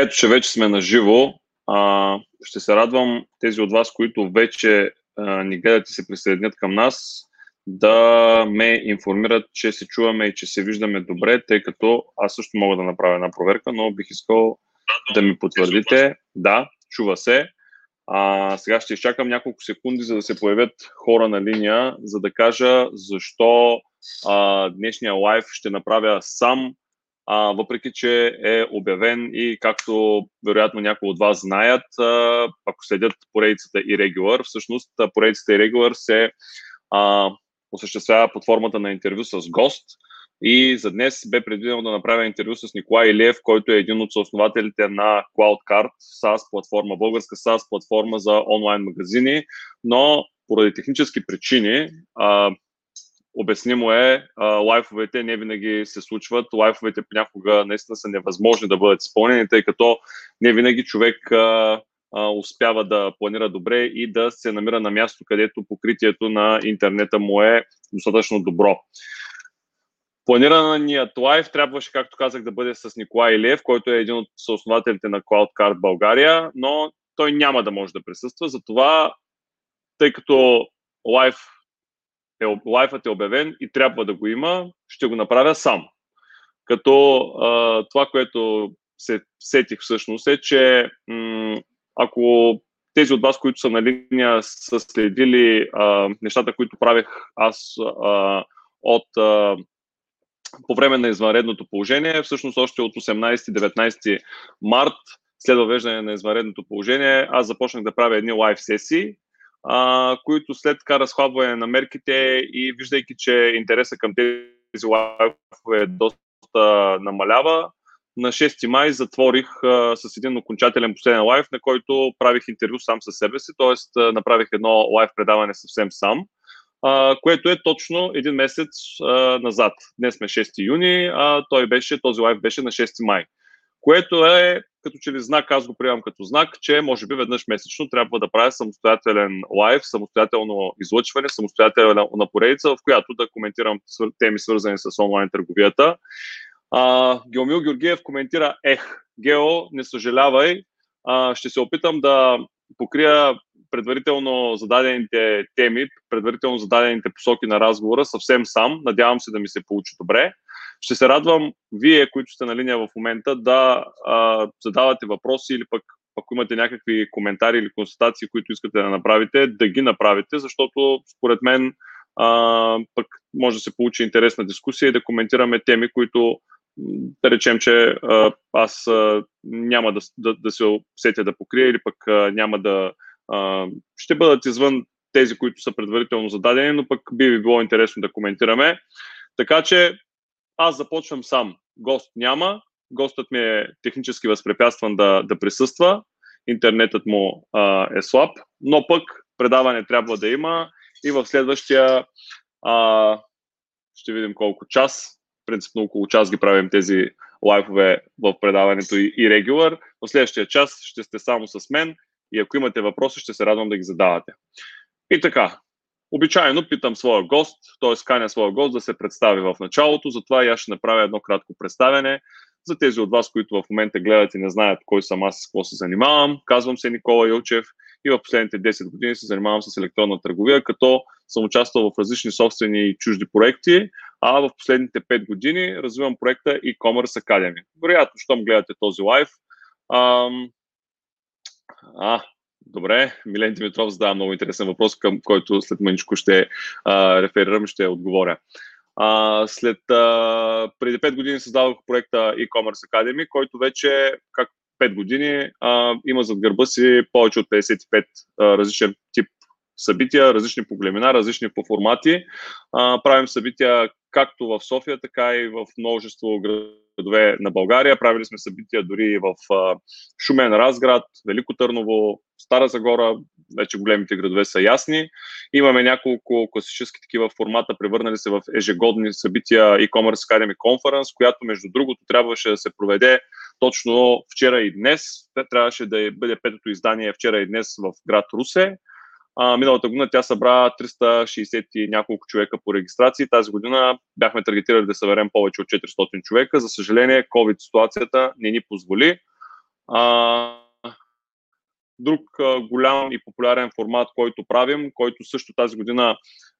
Ето, че вече сме на живо. ще се радвам тези от вас, които вече а, ни гледат и се присъединят към нас, да ме информират, че се чуваме и че се виждаме добре, тъй като аз също мога да направя една проверка, но бих искал да ми потвърдите. Да, чува се. А, сега ще изчакам няколко секунди, за да се появят хора на линия, за да кажа защо а, днешния лайв ще направя сам, а, въпреки че е обявен и както вероятно някои от вас знаят, ако следят поредицата Irregular, всъщност поредицата Irregular се а, осъществява под формата на интервю с гост. И за днес бе предвидено да направя интервю с Николай Илиев, който е един от съоснователите на CloudCard, SaaS платформа, българска SaaS платформа за онлайн магазини, но поради технически причини, а, обяснимо е, лайфовете не винаги се случват, лайфовете понякога наистина са невъзможни да бъдат изпълнени, тъй като не винаги човек успява да планира добре и да се намира на място, където покритието на интернета му е достатъчно добро. Планираният лайв трябваше, както казах, да бъде с Николай Илиев, който е един от съоснователите на CloudCard България, но той няма да може да присъства. Затова, тъй като лайв е, лайфът е обявен и трябва да го има, ще го направя сам. Като а, това, което се сетих всъщност е, че м- ако тези от вас, които са на линия, са следили а, нещата, които правех аз а, от а, по време на извънредното положение, всъщност още от 18-19 март, след въвеждане на извънредното положение, аз започнах да правя едни лайв сесии, които след така разхлабване на мерките и виждайки, че интереса към тези лайфове доста намалява, на 6 май затворих а, с един окончателен последен лайф, на който правих интервю сам със себе си, т.е. направих едно лайв предаване съвсем сам, а, което е точно един месец а, назад. Днес сме 6 юни, а той беше, този лайв беше на 6 май. Което е като че ли знак, аз го приемам като знак, че може би веднъж месечно трябва да правя самостоятелен лайв, самостоятелно излъчване, самостоятелна поредица, в която да коментирам теми свързани с онлайн търговията. А, Геомил Георгиев коментира, ех, Гео, не съжалявай, а, ще се опитам да покрия предварително зададените теми, предварително зададените посоки на разговора съвсем сам. Надявам се да ми се получи добре. Ще се радвам вие, които сте на линия в момента, да а, задавате въпроси или пък ако имате някакви коментари или констатации, които искате да направите, да ги направите, защото според мен а, пък може да се получи интересна дискусия и да коментираме теми, които да речем, че а, аз а, няма да, да, да се усетя да покрия или пък а, няма да. А, ще бъдат извън тези, които са предварително зададени, но пък би ви било интересно да коментираме. Така че аз започвам сам. Гост няма. Гостът ми е технически възпрепятстван да, да присъства. Интернетът му а, е слаб, но пък предаване трябва да има и в следващия а, ще видим колко час, принципно около час ги правим тези лайфове в предаването и, и регулър. В следващия час ще сте само с мен и ако имате въпроси, ще се радвам да ги задавате. И така, обичайно питам своя гост, т.е. каня своя гост да се представи в началото, затова и аз ще направя едно кратко представяне. За тези от вас, които в момента гледат и не знаят кой съм аз, с какво се занимавам, казвам се Никола Илчев и в последните 10 години се занимавам с електронна търговия, като съм участвал в различни собствени и чужди проекти, а в последните 5 години развивам проекта e-commerce Academy. Вероятно, щом гледате този лайв, ам... а, Добре, Милен Димитров задава много интересен въпрос, към който след мъничко ще а, реферирам ще отговоря. А, след а, преди 5 години създадох проекта e-commerce Academy, който вече, как 5 години, а, има зад гърба си повече от 55 а, различен тип събития, различни по големина, различни по формати. А, правим събития както в София, така и в множество градове на България. Правили сме събития дори в а, Шумен, Разград, Велико Търново, Стара Загора. Вече големите градове са ясни. Имаме няколко класически такива формата, превърнали се в ежегодни събития e-commerce Academy Conference, която между другото трябваше да се проведе точно вчера и днес. Трябваше да бъде петото издание вчера и днес в град Русе. А, миналата година тя събра 360 и няколко човека по регистрации. Тази година бяхме таргетирали да съберем повече от 400 човека. За съжаление, COVID ситуацията не ни позволи. А, друг голям и популярен формат, който правим, който също тази година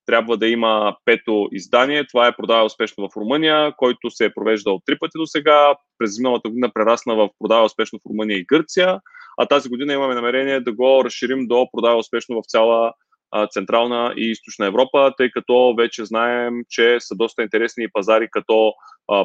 трябва да има пето издание. Това е продава успешно в Румъния, който се е провеждал три пъти до сега. През миналата година прерасна в продава успешно в Румъния и Гърция, а тази година имаме намерение да го разширим до продава успешно в цяла Централна и Източна Европа, тъй като вече знаем, че са доста интересни пазари като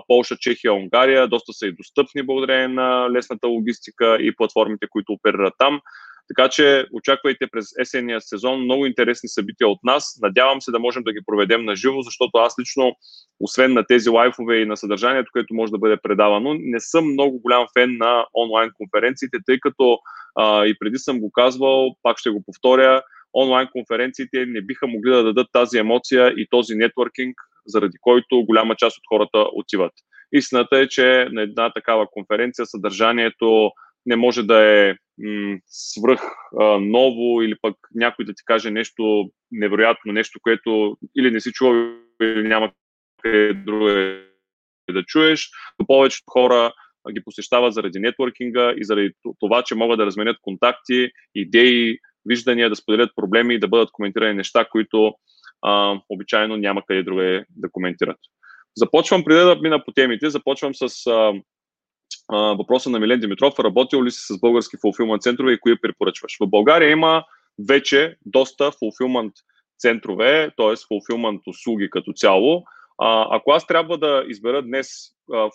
Полша, Чехия, Унгария, доста са и достъпни благодарение на лесната логистика и платформите, които оперират там. Така че очаквайте през есенния сезон много интересни събития от нас. Надявам се да можем да ги проведем на живо, защото аз лично, освен на тези лайфове и на съдържанието, което може да бъде предавано, не съм много голям фен на онлайн конференциите, тъй като а, и преди съм го казвал, пак ще го повторя, онлайн конференциите не биха могли да дадат тази емоция и този нетворкинг, заради който голяма част от хората отиват. Истината е, че на една такава конференция съдържанието не може да е м- свръх а, ново или пък някой да ти каже нещо невероятно, нещо, което или не си чувал, или няма къде друго да чуеш. Но повечето хора ги посещават заради нетворкинга и заради това, че могат да разменят контакти, идеи, виждания, да споделят проблеми и да бъдат коментирани неща, които а, обичайно няма къде друге да коментират. Започвам, преди да мина по темите, започвам с а, а, въпроса на Милен Димитров. Работил ли си с български фулфилмент центрове и кои препоръчваш? В България има вече доста фулфилмент центрове, т.е. фулфилмент услуги като цяло. А, ако аз трябва да избера днес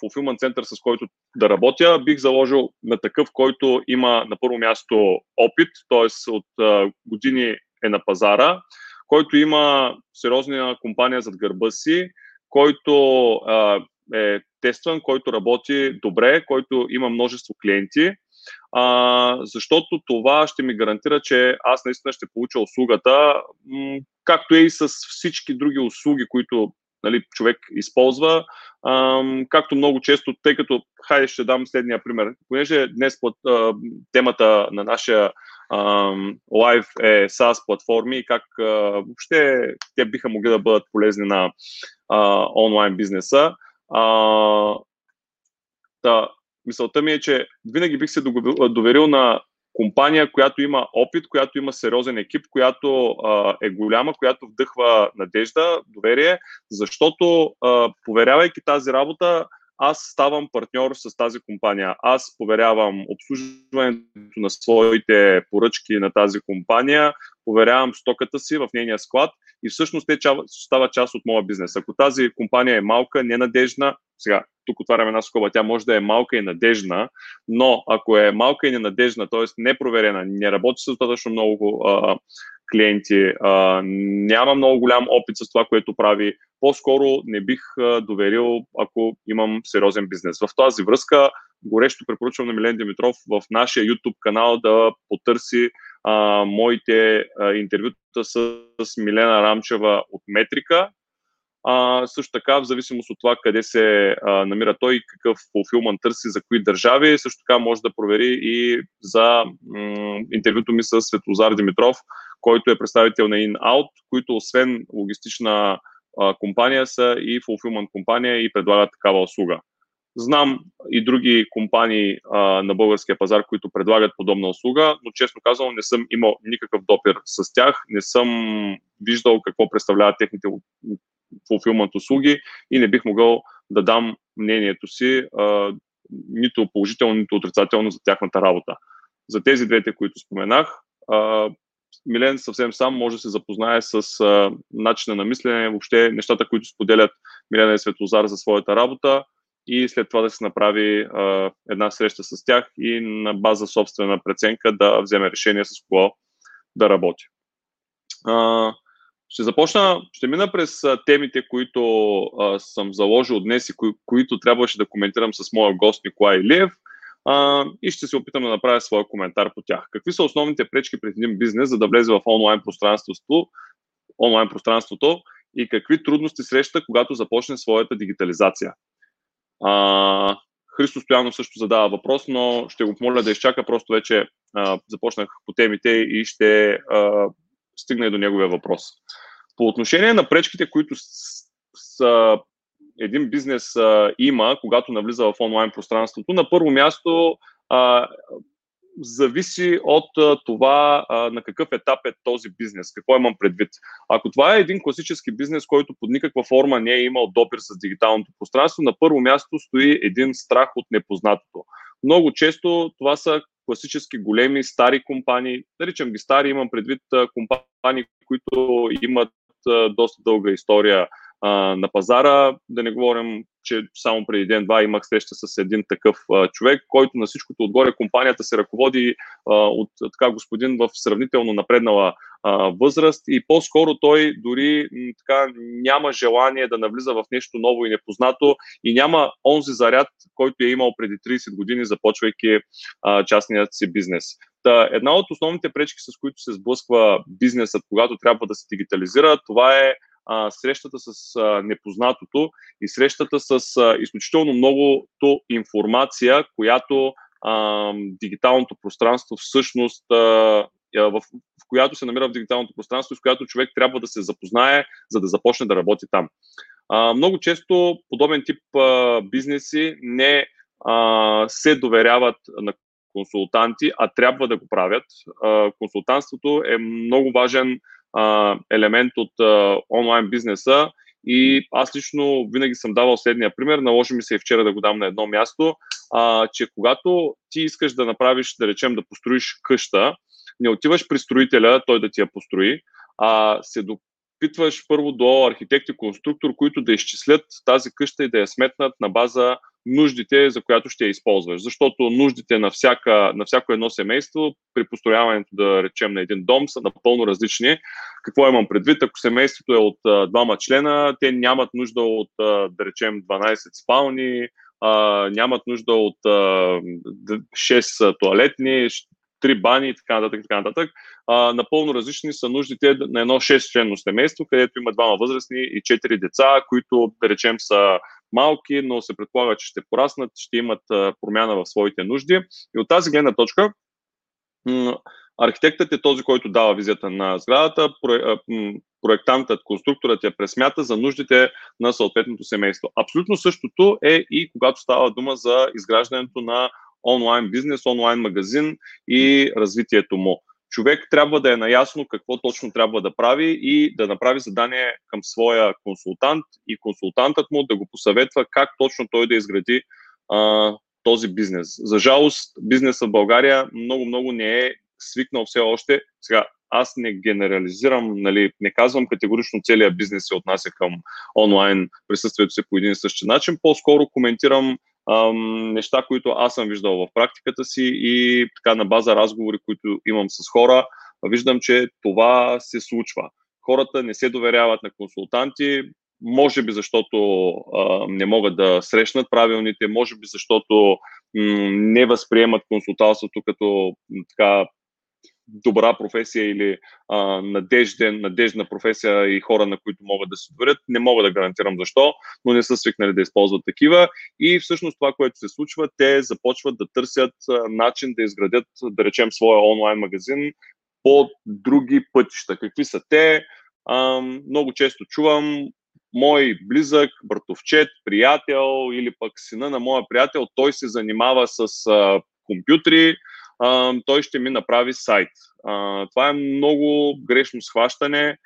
фулфилмент център, с който да работя, бих заложил на такъв, който има на първо място опит, т.е. от а, години е на пазара, който има сериозна компания зад гърба си, който а, е тестван, който работи добре, който има множество клиенти, а, защото това ще ми гарантира, че аз наистина ще получа услугата, м- както е и с всички други услуги, които нали, човек използва, ам, както много често, тъй като, хайде ще дам следния пример, понеже днес а, темата на нашия лайв е SaaS платформи и как а, въобще те биха могли да бъдат полезни на а, онлайн бизнеса. А, та, мисълта ми е, че винаги бих се доверил на компания, която има опит, която има сериозен екип, която а, е голяма, която вдъхва надежда, доверие, защото а, поверявайки тази работа, аз ставам партньор с тази компания. Аз поверявам обслужването на своите поръчки на тази компания, поверявам стоката си в нейния склад и всъщност те става част от моя бизнес. Ако тази компания е малка, ненадежна, сега тук отваряме една скоба, тя може да е малка и надежна, но ако е малка и ненадежна, т.е. непроверена, не работи с достатъчно много а, клиенти, а, няма много голям опит с това, което прави, по-скоро не бих а, доверил, ако имам сериозен бизнес. В тази връзка горещо препоръчвам на Милен Димитров в нашия YouTube канал да потърси а, моите а, интервюта с, с Милена Рамчева от Метрика, а, също така, в зависимост от това къде се а, намира той какъв фулфилман търси за кои държави, също така може да провери и за м- интервюто ми с Светлозар Димитров, който е представител на InOut, които освен логистична а, компания са и фулфилман компания и предлагат такава услуга. Знам и други компании а, на българския пазар, които предлагат подобна услуга, но честно казвам не съм имал никакъв допир с тях, не съм виждал какво представляват техните фулфилмент услуги и не бих могъл да дам мнението си а, нито положително, нито отрицателно за тяхната работа. За тези двете, които споменах, а, Милен съвсем сам може да се запознае с а, начина на мислене, въобще нещата, които споделят Милена и Светлозар за своята работа и след това да се направи а, една среща с тях и на база собствена преценка да вземе решение с кого да работи. А, ще започна, ще мина през темите, които а, съм заложил днес и кои, които трябваше да коментирам с моя гост Николай Илиев а, и ще се опитам да направя своя коментар по тях. Какви са основните пречки пред един бизнес, за да влезе в онлайн пространството, онлайн пространството и какви трудности среща, когато започне своята дигитализация? А, Христо Стоянов също задава въпрос, но ще го помоля да изчака, просто вече а, започнах по темите и ще а, стигна и до неговия въпрос. По отношение на пречките, които са един бизнес а, има, когато навлиза в онлайн пространството, на първо място а, зависи от а, това а, на какъв етап е този бизнес, какво имам предвид. Ако това е един класически бизнес, който под никаква форма не е имал допир с дигиталното пространство, на първо място стои един страх от непознатото. Много често това са класически големи, стари компании. Наричам ги стари, имам предвид компании, които имат доста дълга история на пазара. Да не говорим, че само преди ден-два имах среща с един такъв а, човек, който на всичкото отгоре компанията се ръководи а, от така господин в сравнително напреднала а, възраст и по-скоро той дори м, така няма желание да навлиза в нещо ново и непознато и няма онзи заряд, който е имал преди 30 години, започвайки а, частният си бизнес. Та, една от основните пречки, с които се сблъсква бизнесът, когато трябва да се дигитализира, това е а, срещата с а, непознатото и срещата с а, изключително многото информация, която а, дигиталното пространство всъщност, а, в, в която се намира в дигиталното пространство, с която човек трябва да се запознае, за да започне да работи там. А, много често подобен тип а, бизнеси не а, се доверяват на консултанти, а трябва да го правят. А, консултантството е много важен елемент от онлайн бизнеса. И аз лично винаги съм давал следния пример, наложи ми се и вчера да го дам на едно място, а, че когато ти искаш да направиш, да речем, да построиш къща, не отиваш при строителя, той да ти я построи, а се допитваш първо до архитект и конструктор, които да изчислят тази къща и да я сметнат на база нуждите, за която ще я използваш. Защото нуждите на, всяка, на всяко едно семейство при построяването, да речем, на един дом са напълно различни. Какво имам предвид? Ако семейството е от а, двама члена, те нямат нужда от, а, да речем, 12 спални, а, нямат нужда от а, 6 туалетни, три бани и така нататък. Така нататък. А, напълно различни са нуждите на едно 6-членно семейство, където има двама възрастни и 4 деца, които, да речем, са малки, но се предполага, че ще пораснат, ще имат промяна в своите нужди. И от тази гледна точка, архитектът е този, който дава визията на сградата, проектантът, конструкторът я пресмята за нуждите на съответното семейство. Абсолютно същото е и когато става дума за изграждането на онлайн бизнес, онлайн магазин и развитието му човек трябва да е наясно какво точно трябва да прави и да направи задание към своя консултант и консултантът му да го посъветва как точно той да изгради а, този бизнес. За жалост, бизнесът в България много-много не е свикнал все още. Сега, аз не генерализирам, нали, не казвам категорично целият бизнес се отнася към онлайн присъствието си по един и същи начин. По-скоро коментирам ам, неща, които аз съм виждал в практиката си и така на база разговори, които имам с хора, виждам, че това се случва. Хората не се доверяват на консултанти, може би защото а, не могат да срещнат правилните, може би защото м- не възприемат консултантството като така добра професия или а, надежден, надежна професия и хора, на които могат да се доверят. Не мога да гарантирам защо, но не са свикнали да използват такива. И всъщност това, което се случва, те започват да търсят начин да изградят, да речем, своя онлайн магазин по други пътища. Какви са те? А, много често чувам мой близък, братовчет, приятел или пък сина на моя приятел, той се занимава с а, компютри, той ще ми направи сайт. Това е много грешно схващане.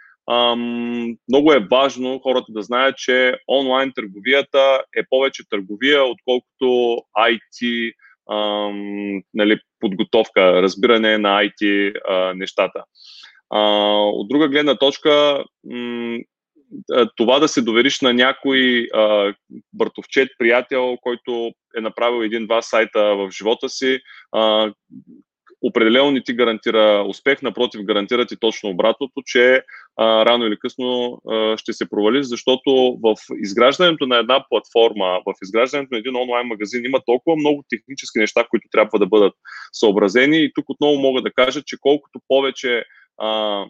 Много е важно хората да знаят, че онлайн търговията е повече търговия, отколкото IT нали, подготовка, разбиране на IT нещата. От друга гледна точка, това да се довериш на някой а, братовчет, приятел, който е направил един-два сайта в живота си, а, определено не ти гарантира успех, напротив, гарантира ти точно обратното, че а, рано или късно а, ще се провалиш, защото в изграждането на една платформа, в изграждането на един онлайн магазин има толкова много технически неща, които трябва да бъдат съобразени. И тук отново мога да кажа, че колкото повече а,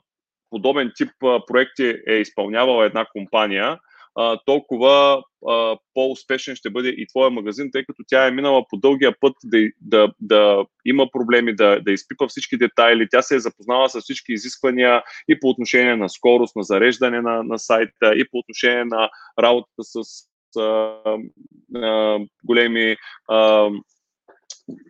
подобен тип проекти е изпълнявала една компания, толкова по-успешен ще бъде и твоя магазин, тъй като тя е минала по дългия път да, да, да има проблеми, да, да изпипа всички детайли, тя се е запознала с всички изисквания и по отношение на скорост, на зареждане на, на сайта, и по отношение на работата с а, а, големи а,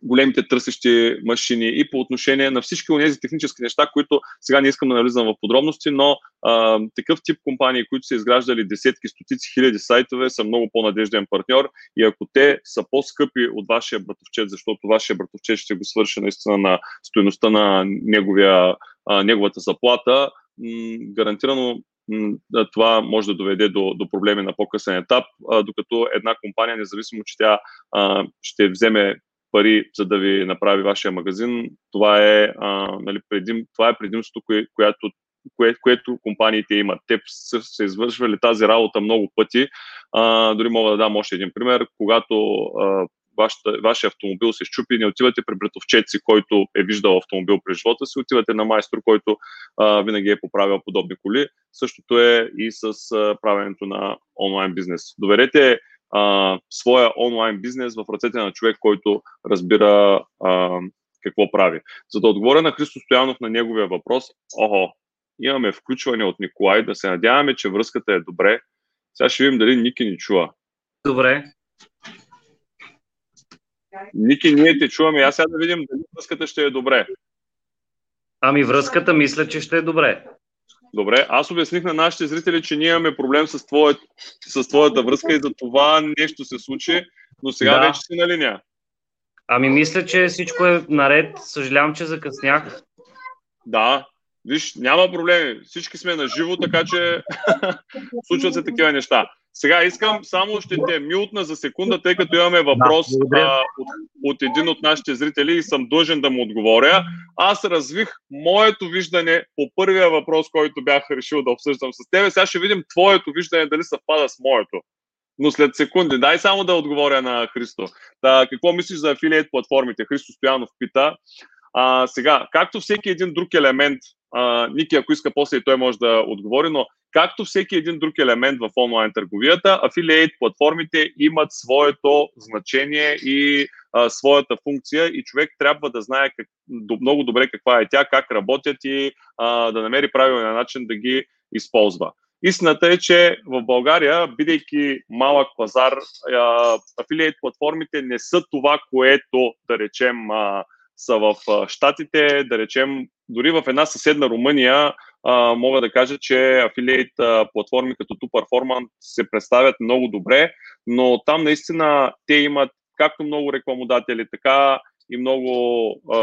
големите търсещи машини. И по отношение на всички от тези технически неща, които сега не искам да навлизам в подробности, но а, такъв тип компании, които са изграждали десетки, стотици хиляди сайтове, са много по-надежден партньор. И ако те са по-скъпи от вашия братовчет, защото вашия братовчет ще го свърши наистина на стоеността на неговия, а, неговата заплата, м- гарантирано това може да доведе до, до проблеми на по-късен етап, а, докато една компания, независимо, че тя а, ще вземе пари, за да ви направи вашия магазин, това е, а, нали, предим, това е предимството, кое, което, кое, което компаниите имат. Те са, са извършвали тази работа много пъти. А, дори мога да дам още един пример. Когато а, вашата, вашия автомобил се щупи, не отивате при братовчеци, който е виждал автомобил през живота си, отивате на майстор, който а, винаги е поправил подобни коли. Същото е и с а, правенето на онлайн бизнес. Доверете а, своя онлайн бизнес в ръцете на човек, който разбира а, какво прави. За да отговоря на Христо Стоянов на неговия въпрос, охо, имаме включване от Николай, да се надяваме, че връзката е добре. Сега ще видим дали Ники ни чува. Добре. Ники, ние те чуваме. Аз сега да видим дали връзката ще е добре. Ами връзката мисля, че ще е добре. Добре, аз обясних на нашите зрители, че ние имаме проблем с, твоя, с твоята връзка и за това нещо се случи, но сега да. вече си на линия. Ами мисля, че всичко е наред. Съжалявам, че закъснях. Да, виж, няма проблеми. Всички сме на живо, така че случват се такива неща. Сега искам само ще те мютна за секунда, тъй като имаме въпрос да, а, от, от един от нашите зрители и съм дължен да му отговоря. Аз развих моето виждане по първия въпрос, който бях решил да обсъждам с теб. Сега ще видим твоето виждане дали съвпада с моето. Но след секунди, дай само да отговоря на Христо. Та, какво мислиш за афилиейт платформите? Христо Стоянов пита. А, сега, както всеки един друг елемент, а, Ники, ако иска после и той може да отговори, но както всеки един друг елемент в онлайн търговията, афилиейт платформите имат своето значение и а, своята функция и човек трябва да знае как, много добре каква е тя, как работят и а, да намери правилния начин да ги използва. Истината е, че в България, бидейки малък пазар, афилиейт платформите не са това, което, да речем, са в Штатите, да речем, дори в една съседна Румъния, мога да кажа, че афилиейт платформи като TuPerformance се представят много добре, но там наистина те имат както много рекламодатели, така и много а,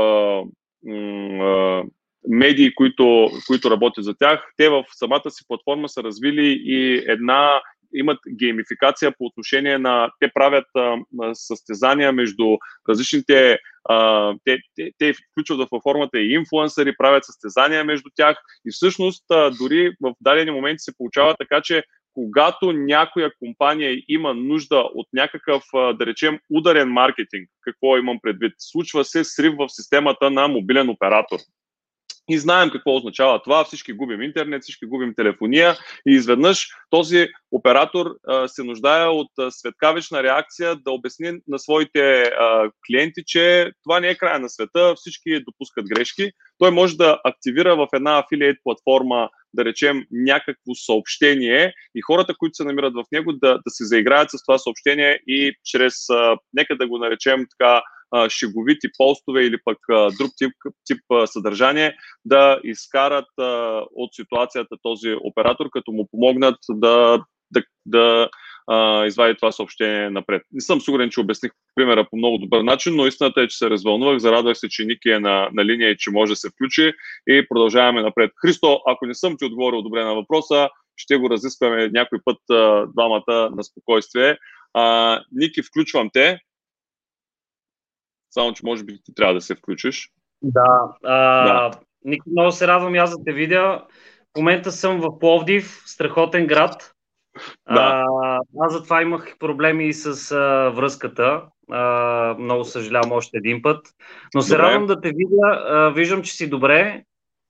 а, медии, които, които работят за тях. Те в самата си платформа са развили и една имат геймификация по отношение на... Те правят а, състезания между различните... А, те, те, те включват в формата и инфлуенсъри, правят състезания между тях и всъщност а, дори в дадени моменти се получава така, че когато някоя компания има нужда от някакъв, да речем, ударен маркетинг, какво имам предвид, случва се срив в системата на мобилен оператор. И знаем какво означава това. Всички губим интернет, всички губим телефония и изведнъж този оператор а, се нуждае от а, светкавична реакция да обясни на своите а, клиенти, че това не е края на света, всички допускат грешки. Той може да активира в една афилиейт платформа, да речем, някакво съобщение и хората, които се намират в него, да, да се заиграят с това съобщение и чрез, а, нека да го наречем така, шеговити постове или пък друг тип, тип съдържание, да изкарат от ситуацията този оператор, като му помогнат да, да, да а, извади това съобщение напред. Не съм сигурен, че обясних примера по много добър начин, но истината е, че се развълнувах, зарадвах се, че Ники е на, на линия и че може да се включи и продължаваме напред. Христо, ако не съм ти отговорил добре на въпроса, ще го разискваме някой път а, двамата на спокойствие. А, Ники, включвам те. Само, че може би ти трябва да се включиш. Да. А, да. Ники, много се радвам аз да те видя. В момента съм в Пловдив, страхотен град. Да. А, аз затова имах проблеми и с а, връзката. А, много съжалявам още един път. Но се добре. радвам да те видя. А, виждам, че си добре.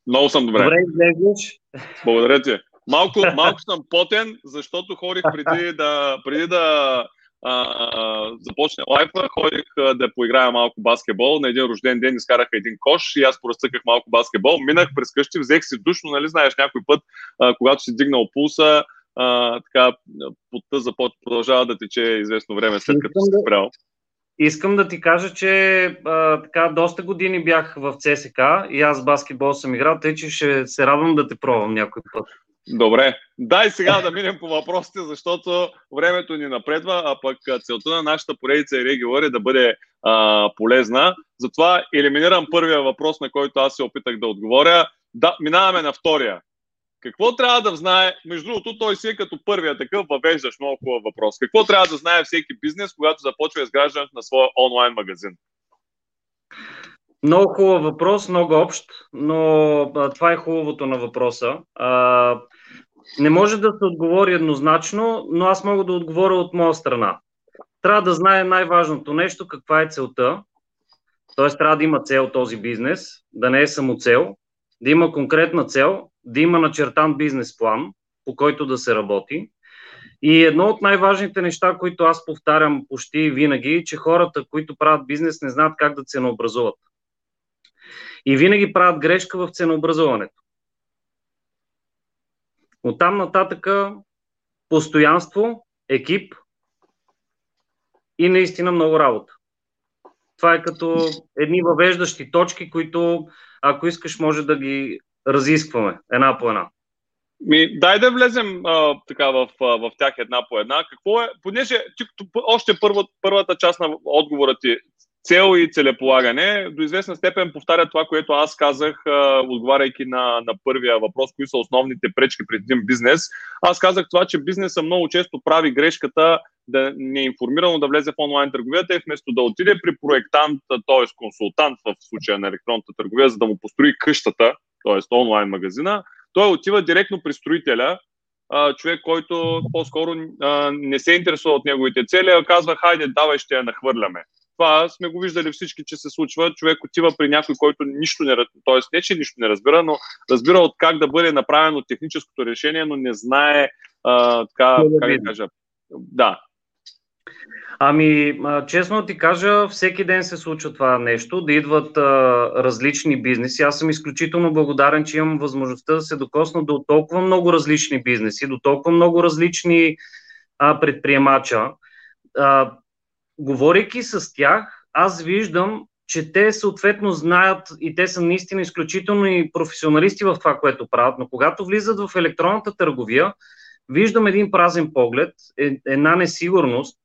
Много съм добре. Добре изглеждаш. Благодаря ти. Малко, малко съм потен, защото ходих преди да, преди да а, започне лайфа, ходих а, да поиграя малко баскетбол. На един рожден ден изкараха един кош и аз поразцъках малко баскетбол. Минах през къщи, взех си душ, но нали знаеш някой път, а, когато си дигнал пулса, а, така, потта започва, продължава да тече известно време след като си спрял. искам да ти кажа, че а, така доста години бях в ЦСК и аз баскетбол съм играл, тъй че ще се радвам да те пробвам някой път. Добре. Дай сега да минем по въпросите, защото времето ни напредва, а пък целта на нашата поредица и регулър е да бъде а, полезна. Затова елиминирам първия въпрос, на който аз се опитах да отговоря. Да, минаваме на втория. Какво трябва да знае, между другото, той си е като първия такъв, въвеждаш много хубав въпрос. Какво трябва да знае всеки бизнес, когато започва изграждането на своя онлайн магазин? Много хубав въпрос, много общ, но а, това е хубавото на въпроса. А, не може да се отговори еднозначно, но аз мога да отговоря от моя страна. Трябва да знае най-важното нещо, каква е целта. Т.е. трябва да има цел този бизнес, да не е само цел, да има конкретна цел, да има начертан бизнес план, по който да се работи. И едно от най-важните неща, които аз повтарям почти винаги, е, че хората, които правят бизнес, не знаят как да ценообразуват. И винаги правят грешка в ценообразуването. От там нататъка постоянство, екип и наистина много работа. Това е като едни въвеждащи точки, които ако искаш може да ги разискваме една по една. Ми, дай да влезем а, така в, а, в тях една по една. Какво е, понеже ти, още първа, първата част на отговора ти, цел и целеполагане, до известна степен повтаря това, което аз казах, отговаряйки на, на първия въпрос, кои са основните пречки пред един бизнес. Аз казах това, че бизнеса много често прави грешката да не е информирано да влезе в онлайн търговията и вместо да отиде при проектант, т.е. консултант в случая на електронната търговия, за да му построи къщата, т.е. онлайн магазина, той отива директно при строителя, човек, който по-скоро не се интересува от неговите цели, а казва, хайде, давай, ще я нахвърляме. Това сме го виждали всички, че се случва. Човек отива при някой, който нищо не т.е. не, че нищо не разбира, но разбира от как да бъде направено техническото решение, но не знае а, така, как да кажа. Да, Ами, честно ти кажа, всеки ден се случва това нещо, да идват а, различни бизнеси. Аз съм изключително благодарен, че имам възможността да се докосна до толкова много различни бизнеси, до толкова много различни а, предприемача. А, говорейки с тях, аз виждам, че те съответно знаят и те са наистина изключително и професионалисти в това, което правят, но когато влизат в електронната търговия, виждам един празен поглед, е, една несигурност,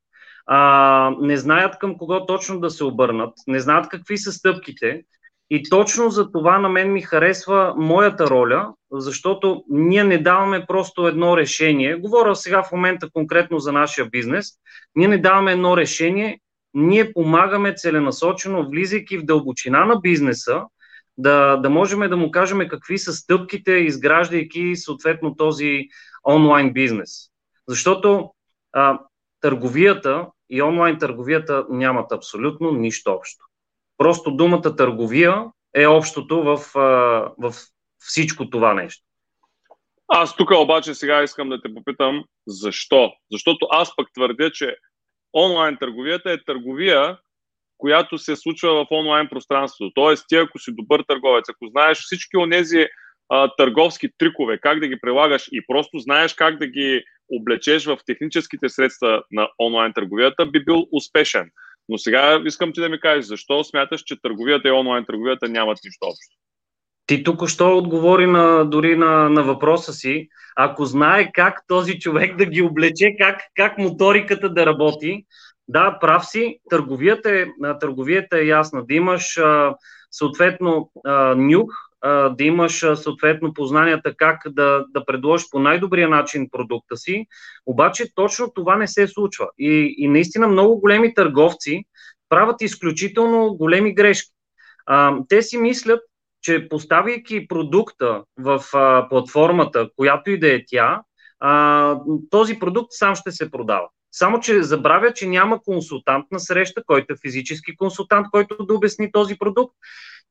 а, не знаят към кого точно да се обърнат, не знаят какви са стъпките. И точно за това на мен ми харесва моята роля, защото ние не даваме просто едно решение. Говоря сега в момента конкретно за нашия бизнес. Ние не даваме едно решение, ние помагаме целенасочено, влизайки в дълбочина на бизнеса, да, да можем да му кажем какви са стъпките, изграждайки съответно този онлайн бизнес. Защото а, търговията и онлайн търговията нямат абсолютно нищо общо. Просто думата търговия е общото в, в всичко това нещо. Аз тук обаче сега искам да те попитам защо. Защото аз пък твърдя, че онлайн търговията е търговия, която се случва в онлайн пространството. Тоест, ти ако си добър търговец, ако знаеш всички от тези а, търговски трикове, как да ги прилагаш и просто знаеш как да ги облечеш в техническите средства на онлайн търговията, би бил успешен. Но сега искам ти да ми кажеш, защо смяташ, че търговията и онлайн търговията нямат нищо общо? Ти тук що отговори на, дори на, на въпроса си. Ако знае как този човек да ги облече, как, как моториката да работи, да, прав си, търговията е, търговията е ясна. Да имаш съответно а, нюх, да имаш съответно познанията как да, да предложиш по най-добрия начин продукта си, обаче точно това не се случва. И, и наистина много големи търговци правят изключително големи грешки. А, те си мислят, че поставяйки продукта в а, платформата, която и да е тя, а, този продукт сам ще се продава. Само, че забравя, че няма консултант на среща, който е физически консултант, който да обясни този продукт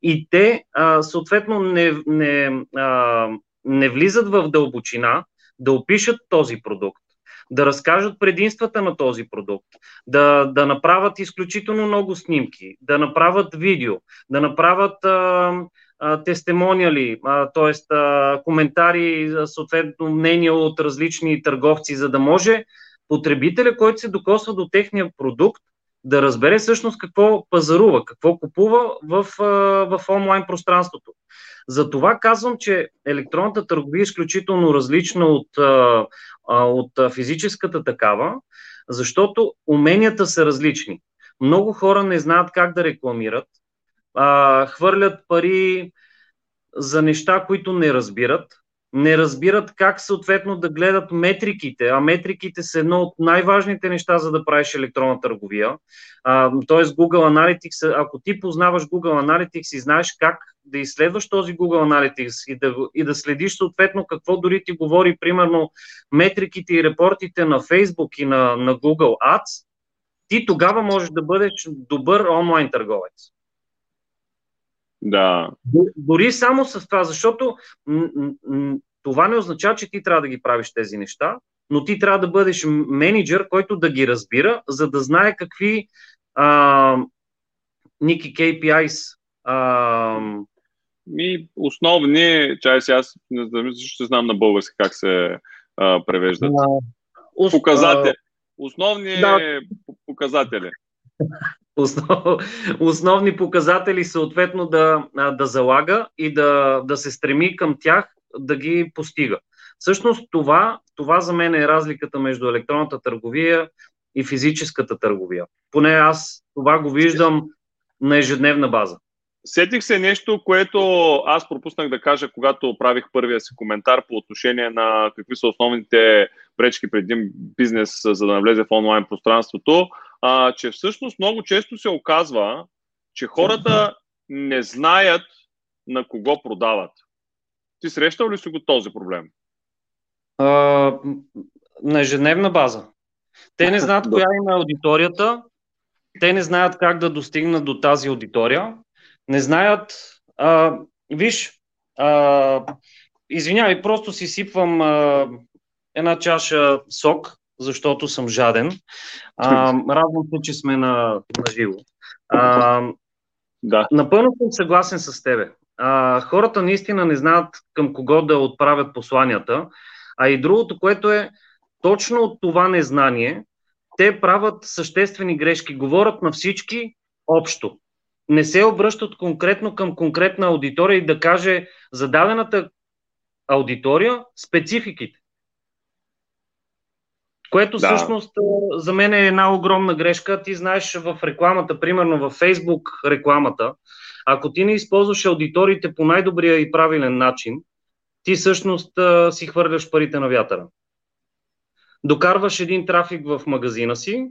и те а, съответно не, не, а, не влизат в дълбочина да опишат този продукт, да разкажат предимствата на този продукт, да, да направят изключително много снимки, да направят видео, да направят а, тестимониали, т.е. коментари, съответно мнения от различни търговци, за да може потребителя, който се докосва до техния продукт, да разбере всъщност какво пазарува, какво купува в, в онлайн пространството. Затова казвам, че електронната търговия е изключително различна от, от физическата такава, защото уменията са различни. Много хора не знаят как да рекламират, хвърлят пари за неща, които не разбират, не разбират как съответно да гледат метриките, а метриките са едно от най-важните неща, за да правиш електронна търговия. тоест Google Analytics, ако ти познаваш Google Analytics и знаеш как да изследваш този Google Analytics и да, и да следиш съответно какво дори ти говори, примерно, метриките и репортите на Facebook и на, на Google Ads, ти тогава можеш да бъдеш добър онлайн търговец. Да. Дори само с това, защото това не означава, че ти трябва да ги правиш тези неща, но ти трябва да бъдеш менеджер, който да ги разбира, за да знае какви а, Ники KPIs. А... Ми, основни, чай си аз не знам, ще знам на български как се а, превеждат. А, Показатели. Основни да. показатели. Основ, основни показатели съответно да, да залага и да, да се стреми към тях да ги постига. Всъщност това, това за мен е разликата между електронната търговия и физическата търговия. Поне аз това го виждам на ежедневна база. Сетих се нещо, което аз пропуснах да кажа, когато правих първия си коментар по отношение на какви са основните пречки пред един бизнес, за да навлезе в онлайн пространството а, че всъщност много често се оказва, че хората не знаят на кого продават. Ти срещал ли си го този проблем? А, на ежедневна база. Те не знаят коя им е аудиторията, те не знаят как да достигнат до тази аудитория, не знаят. А, виж, а, извинявай, просто си сипвам а, една чаша сок защото съм жаден. А, радвам се, че сме на, на живо. А, да. Напълно съм съгласен с тебе. А, хората наистина не знаят към кого да отправят посланията, а и другото, което е точно от това незнание, те правят съществени грешки, говорят на всички общо. Не се обръщат конкретно към конкретна аудитория и да каже зададената аудитория спецификите. Което да. всъщност за мен е една огромна грешка. Ти знаеш в рекламата, примерно в Фейсбук рекламата, ако ти не използваш аудиториите по най-добрия и правилен начин, ти всъщност си хвърляш парите на вятъра. Докарваш един трафик в магазина си,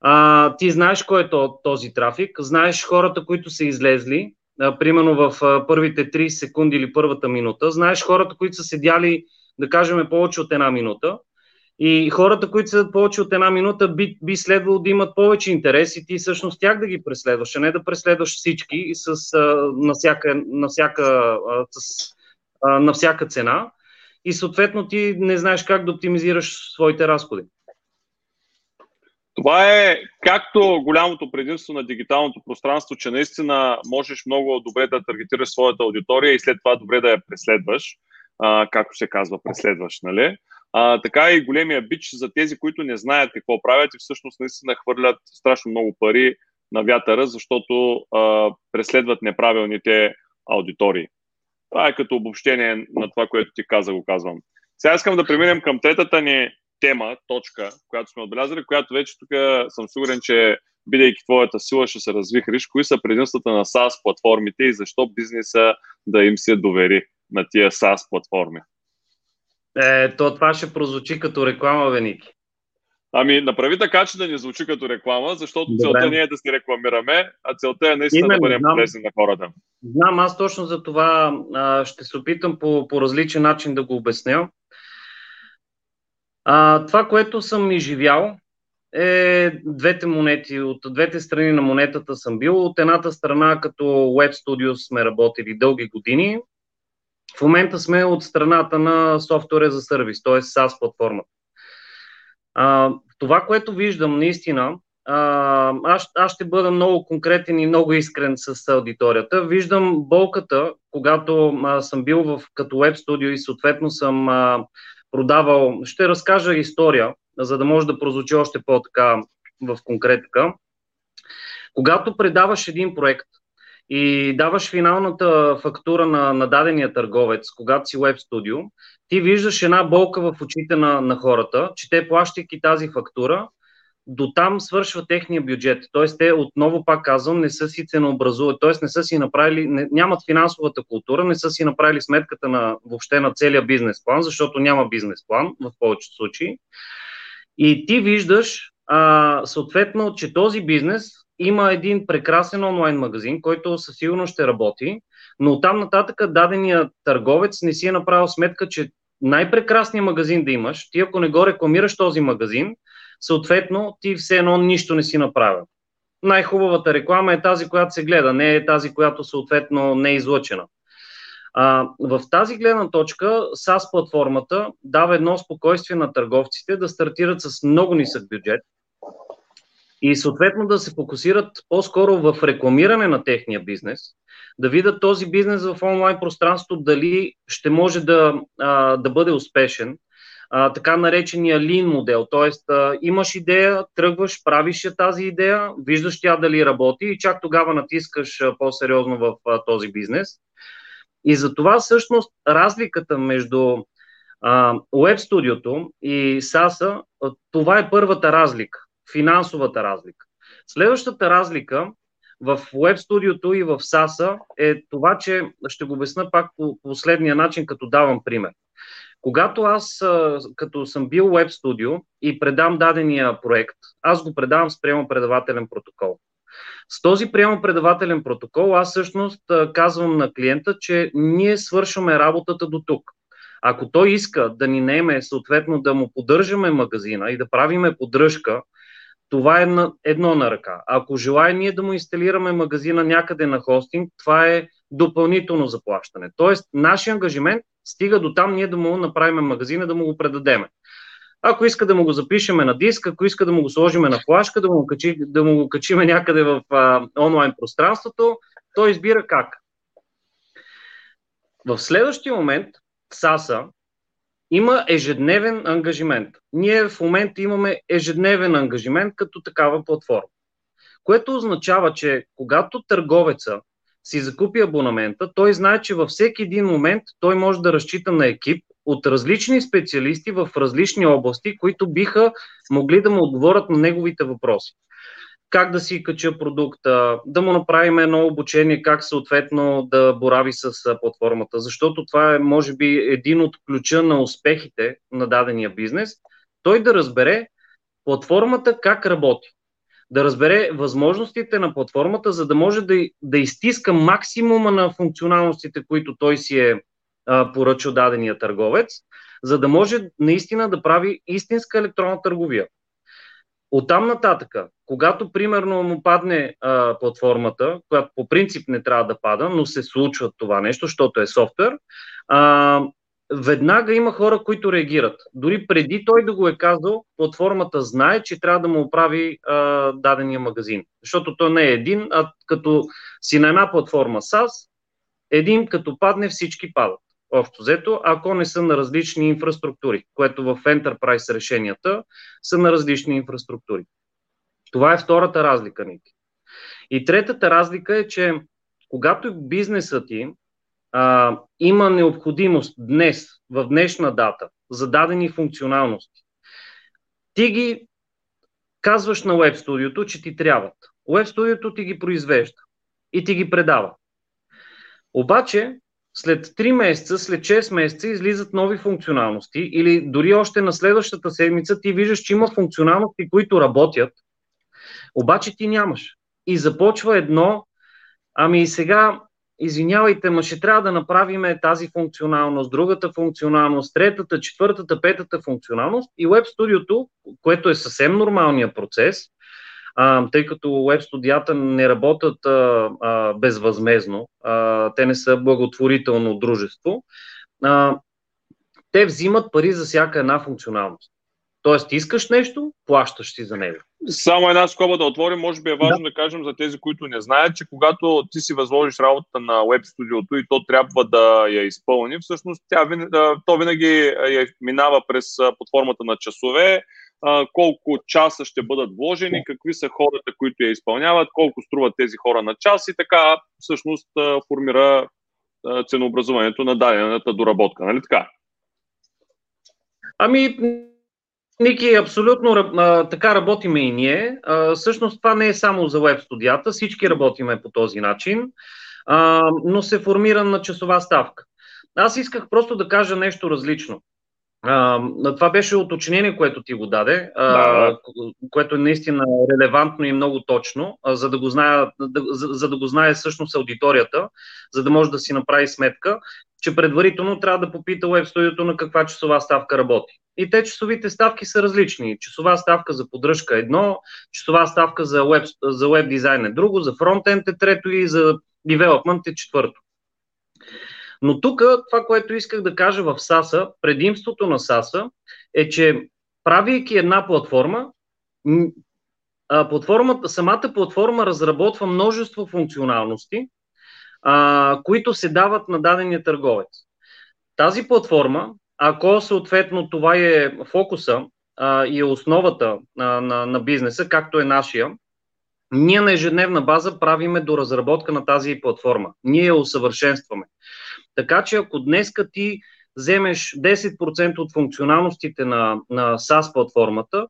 а, ти знаеш кой е този трафик, знаеш хората, които са излезли, а, примерно в а, първите 30 секунди или първата минута, знаеш хората, които са седяли, да кажем, повече от една минута, и хората, които са повече от една минута, би, би следвало да имат повече интерес и ти всъщност тях да ги преследваш, а не да преследваш всички с, а, на, всяка, на, всяка, а, с, а, на всяка цена. И съответно ти не знаеш как да оптимизираш своите разходи. Това е както голямото предимство на дигиталното пространство, че наистина можеш много добре да таргетираш своята аудитория и след това добре да я преследваш, а, както се казва, преследваш, нали? А, така и големия бич за тези, които не знаят какво правят и всъщност наистина хвърлят страшно много пари на вятъра, защото а, преследват неправилните аудитории. Това е като обобщение на това, което ти каза, го казвам. Сега искам да преминем към третата ни тема, точка, която сме отбелязали, която вече тук съм сигурен, че бидейки твоята сила, ще се развихриш. Кои са предимствата на SaaS платформите и защо бизнеса да им се довери на тия SaaS платформи? Е, то това ще прозвучи като реклама, Веники. Ами, направи така, че да не звучи като реклама, защото Добре. целта не е да си рекламираме, а целта е наистина Именно, да бъдем полезни на хората. Знам, аз точно за това а, ще се опитам по, по различен начин да го обясня. А, това, което съм изживял, е двете монети. От двете страни на монетата съм бил. От едната страна, като Web Studios сме работили дълги години, в момента сме от страната на софтуера за сервис, т.е. SaaS платформата. Това, което виждам наистина, а, аз, аз ще бъда много конкретен и много искрен с аудиторията. Виждам болката, когато а, съм бил в, като веб студио и съответно съм а, продавал. Ще разкажа история, за да може да прозвучи още по-така в конкретика. Когато предаваш един проект и даваш финалната фактура на, на дадения търговец, когато си веб студио, ти виждаш една болка в очите на, на хората, че те плащайки тази фактура, до там свършва техния бюджет. Тоест, те отново пак казвам, не са си ценообразували, т.е. не са си направили, не, нямат финансовата култура, не са си направили сметката на въобще на целия бизнес план, защото няма бизнес план в повечето случаи. И ти виждаш, а, съответно, че този бизнес има един прекрасен онлайн магазин, който със сигурност ще работи, но там нататък дадения търговец не си е направил сметка, че най-прекрасният магазин да имаш, ти ако не го рекламираш този магазин, съответно ти все едно нищо не си направил. Най-хубавата реклама е тази, която се гледа, не е тази, която съответно не е излъчена. А, в тази гледна точка SaaS платформата дава едно спокойствие на търговците да стартират с много нисък бюджет и съответно да се фокусират по-скоро в рекламиране на техния бизнес, да видят този бизнес в онлайн пространство дали ще може да, а, да бъде успешен, а, така наречения lean модел. А, имаш идея, тръгваш, правиш я тази идея, виждаш тя дали работи и чак тогава натискаш а, по-сериозно в а, този бизнес. И за това всъщност разликата между Web Studio и SaaS, това е първата разлика, финансовата разлика. Следващата разлика в Web Studio и в SaaS е това, че ще го обясна пак по последния начин, като давам пример. Когато аз, като съм бил Web Studio и предам дадения проект, аз го предавам с приемо-предавателен протокол. С този приемо-предавателен протокол аз всъщност казвам на клиента, че ние свършваме работата до тук. Ако той иска да ни наеме, съответно да му поддържаме магазина и да правиме поддръжка, това е едно на ръка. Ако желая ние да му инсталираме магазина някъде на хостинг, това е допълнително заплащане. Тоест, нашия ангажимент стига до там ние да му направим магазина, да му го предадеме. Ако иска да му го запишеме на диск, ако иска да му го сложиме на флашка, да му, качи, да му го качиме някъде в а, онлайн пространството, той избира как. В следващия момент САСА има ежедневен ангажимент. Ние в момента имаме ежедневен ангажимент като такава платформа. Което означава, че когато търговеца си закупи абонамента, той знае, че във всеки един момент той може да разчита на екип от различни специалисти в различни области, които биха могли да му отговорят на неговите въпроси. Как да си кача продукта, да му направим едно обучение, как съответно да борави с платформата, защото това е, може би, един от ключа на успехите на дадения бизнес, той да разбере платформата как работи. Да разбере възможностите на платформата, за да може да, да изтиска максимума на функционалностите, които той си е а, поръчал дадения търговец, за да може наистина да прави истинска електронна търговия. От там нататъка, когато примерно му падне а, платформата, която по принцип не трябва да пада, но се случва това нещо, защото е софтуер, а, веднага има хора, които реагират. Дори преди той да го е казал, платформата знае, че трябва да му оправи а, дадения магазин. Защото то не е един, а като си на една платформа SaaS, един като падне, всички падат. Общо взето, ако не са на различни инфраструктури, което в Enterprise решенията са на различни инфраструктури. Това е втората разлика, Ники. И третата разлика е, че когато бизнесът ти а, има необходимост днес, в днешна дата, за дадени функционалности, ти ги казваш на Web Studio, че ти трябват. Web Studio ти ги произвежда и ти ги предава. Обаче, след 3 месеца, след 6 месеца излизат нови функционалности или дори още на следващата седмица ти виждаш, че има функционалности, които работят, обаче ти нямаш. И започва едно, ами сега извинявайте, ма ще трябва да направим тази функционалност, другата функционалност, третата, четвъртата, петата функционалност и Web Studio, което е съвсем нормалният процес, а, тъй като Web студията не работят а, а, безвъзмезно, а, те не са благотворително дружество, а, те взимат пари за всяка една функционалност. Тоест, искаш нещо, плащаш си за него. Само една скоба да отворим, може би е важно да. да кажем за тези, които не знаят, че когато ти си възложиш работата на Web Studio и то трябва да я изпълни, всъщност тя, то винаги я минава през платформата на часове, а, колко часа ще бъдат вложени, какви са хората, които я изпълняват, колко струват тези хора на час и така всъщност а, формира а, ценообразуването на дадената доработка. Нали така? Ами, Ники, абсолютно а, така работиме и ние. А, всъщност това не е само за веб студията, всички работиме по този начин, а, но се формира на часова ставка. Аз исках просто да кажа нещо различно. А, това беше уточнение, което ти го даде, а, да. което е наистина релевантно и много точно, а, за, да го знае, да, за, за да го знае всъщност аудиторията, за да може да си направи сметка, че предварително трябва да попита веб студиото на каква часова ставка работи. И те часовите ставки са различни. Часова ставка за поддръжка е едно, часова ставка за веб, за веб дизайн е друго, за фронтенд е трето и за девелопмент е четвърто. Но тук това, което исках да кажа в SASA, предимството на SASA е, че правейки една платформа, платформата, самата платформа разработва множество функционалности, а, които се дават на дадения търговец. Тази платформа, ако съответно това е фокуса а, и е основата а, на, на бизнеса, както е нашия, ние на ежедневна база правиме до разработка на тази платформа. Ние я усъвършенстваме. Така че ако днеска ти вземеш 10% от функционалностите на, на SaaS платформата,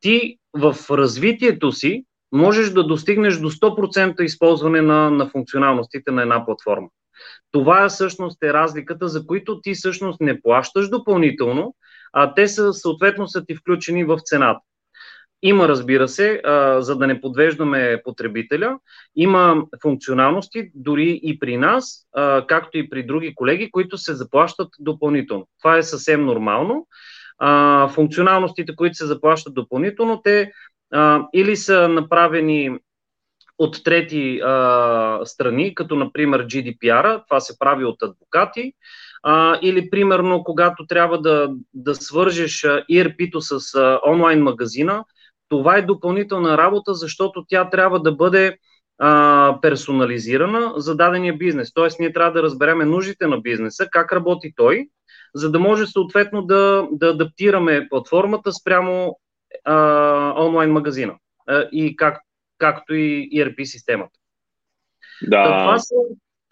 ти в развитието си можеш да достигнеш до 100% използване на, на функционалностите на една платформа. Това е всъщност е разликата, за които ти всъщност не плащаш допълнително, а те са съответно са ти включени в цената. Има, разбира се, а, за да не подвеждаме потребителя, има функционалности дори и при нас, а, както и при други колеги, които се заплащат допълнително. Това е съвсем нормално. А, функционалностите, които се заплащат допълнително, те а, или са направени от трети а, страни, като например GDPR, това се прави от адвокати, а, или примерно когато трябва да, да свържеш ERP-то с а, онлайн магазина, това е допълнителна работа, защото тя трябва да бъде а, персонализирана за дадения бизнес. Тоест, ние трябва да разбереме нуждите на бизнеса, как работи той, за да може съответно да, да адаптираме платформата спрямо а, онлайн магазина а, и как, както и ERP системата. Да. Това са,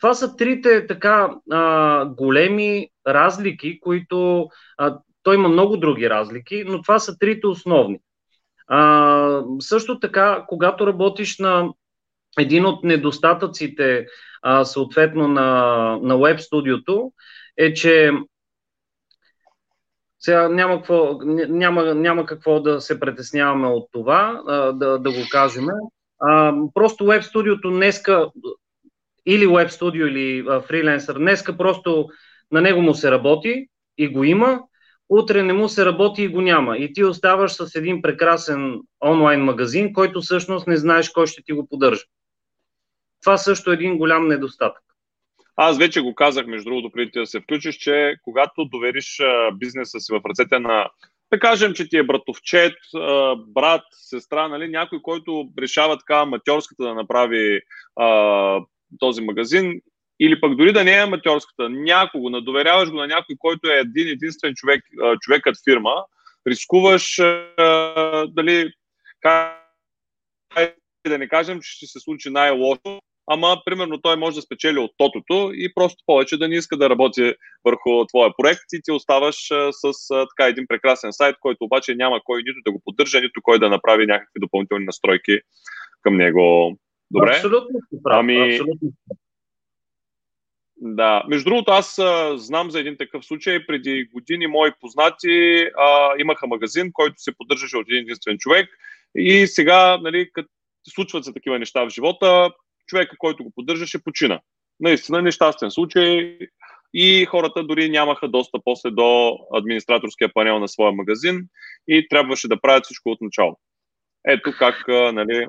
това са трите така а, големи разлики, които а, той има много други разлики, но това са трите основни. А, също така, когато работиш на един от недостатъците, а, съответно на, на Web студиото, е, че сега няма какво, няма, няма какво да се притесняваме от това, а, да, да го кажем. А, просто Web студиото днеска, или Web студио, или а, фриленсър, днеска просто на него му се работи и го има, утре не му се работи и го няма. И ти оставаш с един прекрасен онлайн магазин, който всъщност не знаеш кой ще ти го поддържа. Това също е един голям недостатък. Аз вече го казах, между другото, преди да се включиш, че когато довериш бизнеса си в ръцете на, да кажем, че ти е братовчет, брат, сестра, нали, някой, който решава така аматьорската да направи този магазин, или пък дори да не е аматьорската, някого, надоверяваш го на някой, който е един единствен човек, човекът фирма, рискуваш дали, да не кажем, че ще се случи най-лошо, ама примерно той може да спечели от тотото и просто повече да не иска да работи върху твоя проект и ти оставаш с така един прекрасен сайт, който обаче няма кой нито да го поддържа, нито кой да направи някакви допълнителни настройки към него. Добре? Абсолютно. Ами, абсолютно. Да, между другото, аз а, знам за един такъв случай. Преди години мои познати а, имаха магазин, който се поддържаше от един единствен човек. И сега, нали, като случват се такива неща в живота, човека, който го поддържаше, почина. Наистина нещастен случай и хората дори нямаха доста после до администраторския панел на своя магазин и трябваше да правят всичко от начало. Ето как нали,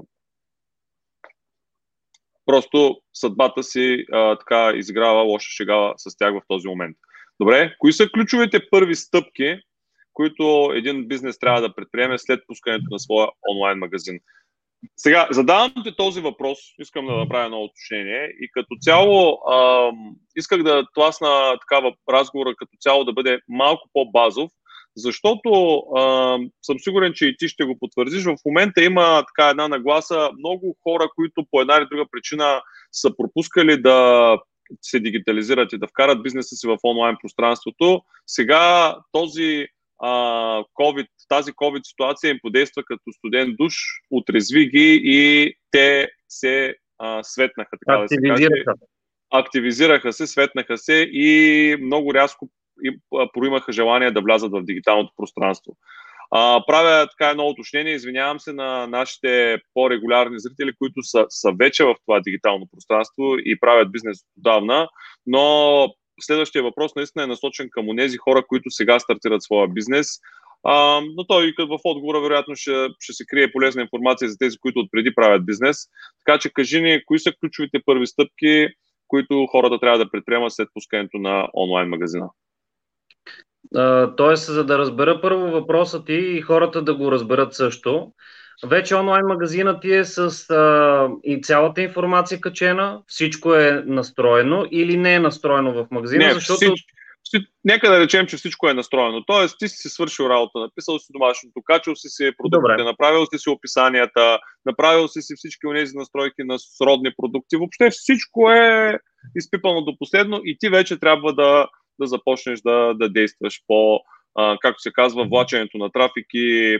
Просто съдбата си а, така изиграва лоша шега с тях в този момент. Добре, кои са ключовите първи стъпки, които един бизнес трябва да предприеме след пускането на своя онлайн магазин? Сега, задавам ти този въпрос, искам да направя едно уточнение и като цяло а, исках да тласна такава разговора като цяло да бъде малко по-базов, Защото а, съм сигурен, че и ти ще го потвърдиш. В момента има така една нагласа много хора, които по една или друга причина са пропускали да се дигитализират и да вкарат бизнеса си в онлайн пространството. Сега този а, COVID, тази COVID ситуация им подейства като студент душ, отрезви ги и те се а, светнаха, така да се каже. Активизираха се, светнаха се и много рязко проимаха желание да влязат в дигиталното пространство. А, правя така едно уточнение, извинявам се на нашите по-регулярни зрители, които са, са вече в това дигитално пространство и правят бизнес отдавна, но следващия въпрос наистина е насочен към тези хора, които сега стартират своя бизнес. А, но той в отговора вероятно ще, ще се крие полезна информация за тези, които отпреди правят бизнес. Така че кажи ни, кои са ключовите първи стъпки, които хората трябва да предприемат след пускането на онлайн магазина? Тоест, за да разбера първо въпроса ти и хората да го разберат също, вече онлайн магазина ти е с а, и цялата информация качена, всичко е настроено или не е настроено в магазина, не, защото... Всич, нека да речем, че всичко е настроено. Тоест, ти си свършил работа, написал си домашното, качал си си продуктите, Добре. направил си си описанията, направил си си всички тези настройки на сродни продукти. Въобще всичко е изпипано до последно и ти вече трябва да да започнеш да, да действаш по, а, както се казва, влаченето на трафик и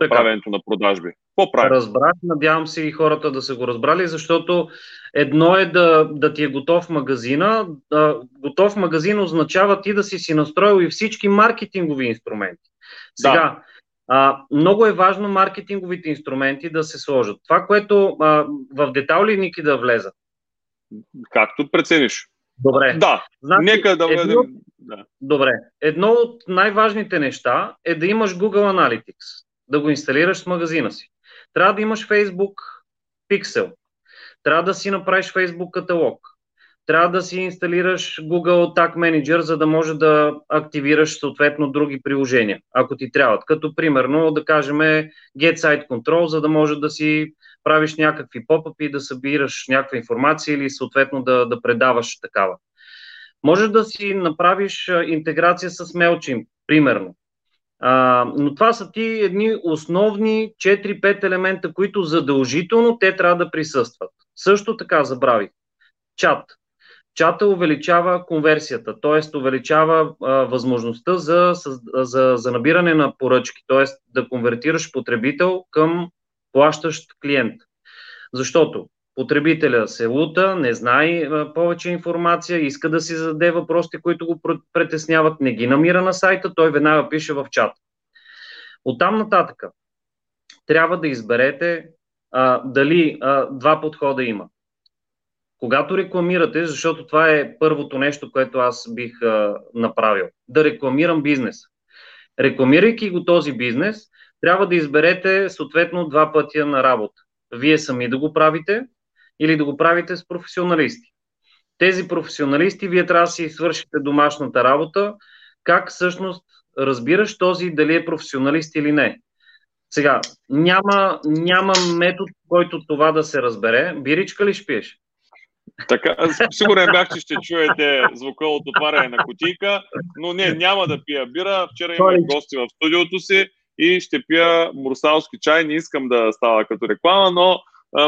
така. правенето на продажби. Какво правим? Разбрах, надявам се и хората да са го разбрали, защото едно е да, да ти е готов магазина. Да, готов магазин означава ти да си си настроил и всички маркетингови инструменти. Сега, да. А, много е важно маркетинговите инструменти да се сложат. Това, което а, в детайли Ники да влезат. Както прецениш. Добре. Да, значи, нека да влезем. Едно... Да. Добре. Едно от най-важните неща е да имаш Google Analytics, да го инсталираш в магазина си. Трябва да имаш Facebook Pixel. Трябва да си направиш Facebook каталог. Трябва да си инсталираш Google Tag Manager, за да може да активираш съответно други приложения, ако ти трябват. Като примерно да кажем Get Site Control, за да може да си правиш някакви попъпи, да събираш някаква информация или съответно да, да предаваш такава. Можеш да си направиш интеграция с MailChimp, примерно. А, но това са ти едни основни 4-5 елемента, които задължително те трябва да присъстват. Също така забрави. Чат. Чата увеличава конверсията, т.е. увеличава а, възможността за, за, за набиране на поръчки, т.е. да конвертираш потребител към плащащ клиент. Защото потребителя се лута, не знае повече информация, иска да си зададе въпросите, които го притесняват, не ги намира на сайта, той веднага пише в чат. Оттам нататъка трябва да изберете а, дали а, два подхода има. Когато рекламирате, защото това е първото нещо, което аз бих а, направил, да рекламирам бизнес. Рекламирайки го този бизнес, трябва да изберете съответно два пътя на работа. Вие сами да го правите или да го правите с професионалисти. Тези професионалисти, вие трябва да си свършите домашната работа, как всъщност разбираш този дали е професионалист или не. Сега, няма, няма метод, който това да се разбере. Биричка ли шпиеш? Така, сигурен бях, че ще чуете звука от отваряне на кутийка, но не, няма да пия бира. Вчера имах гости в студиото си и ще пия мурсалски чай. Не искам да става като реклама, но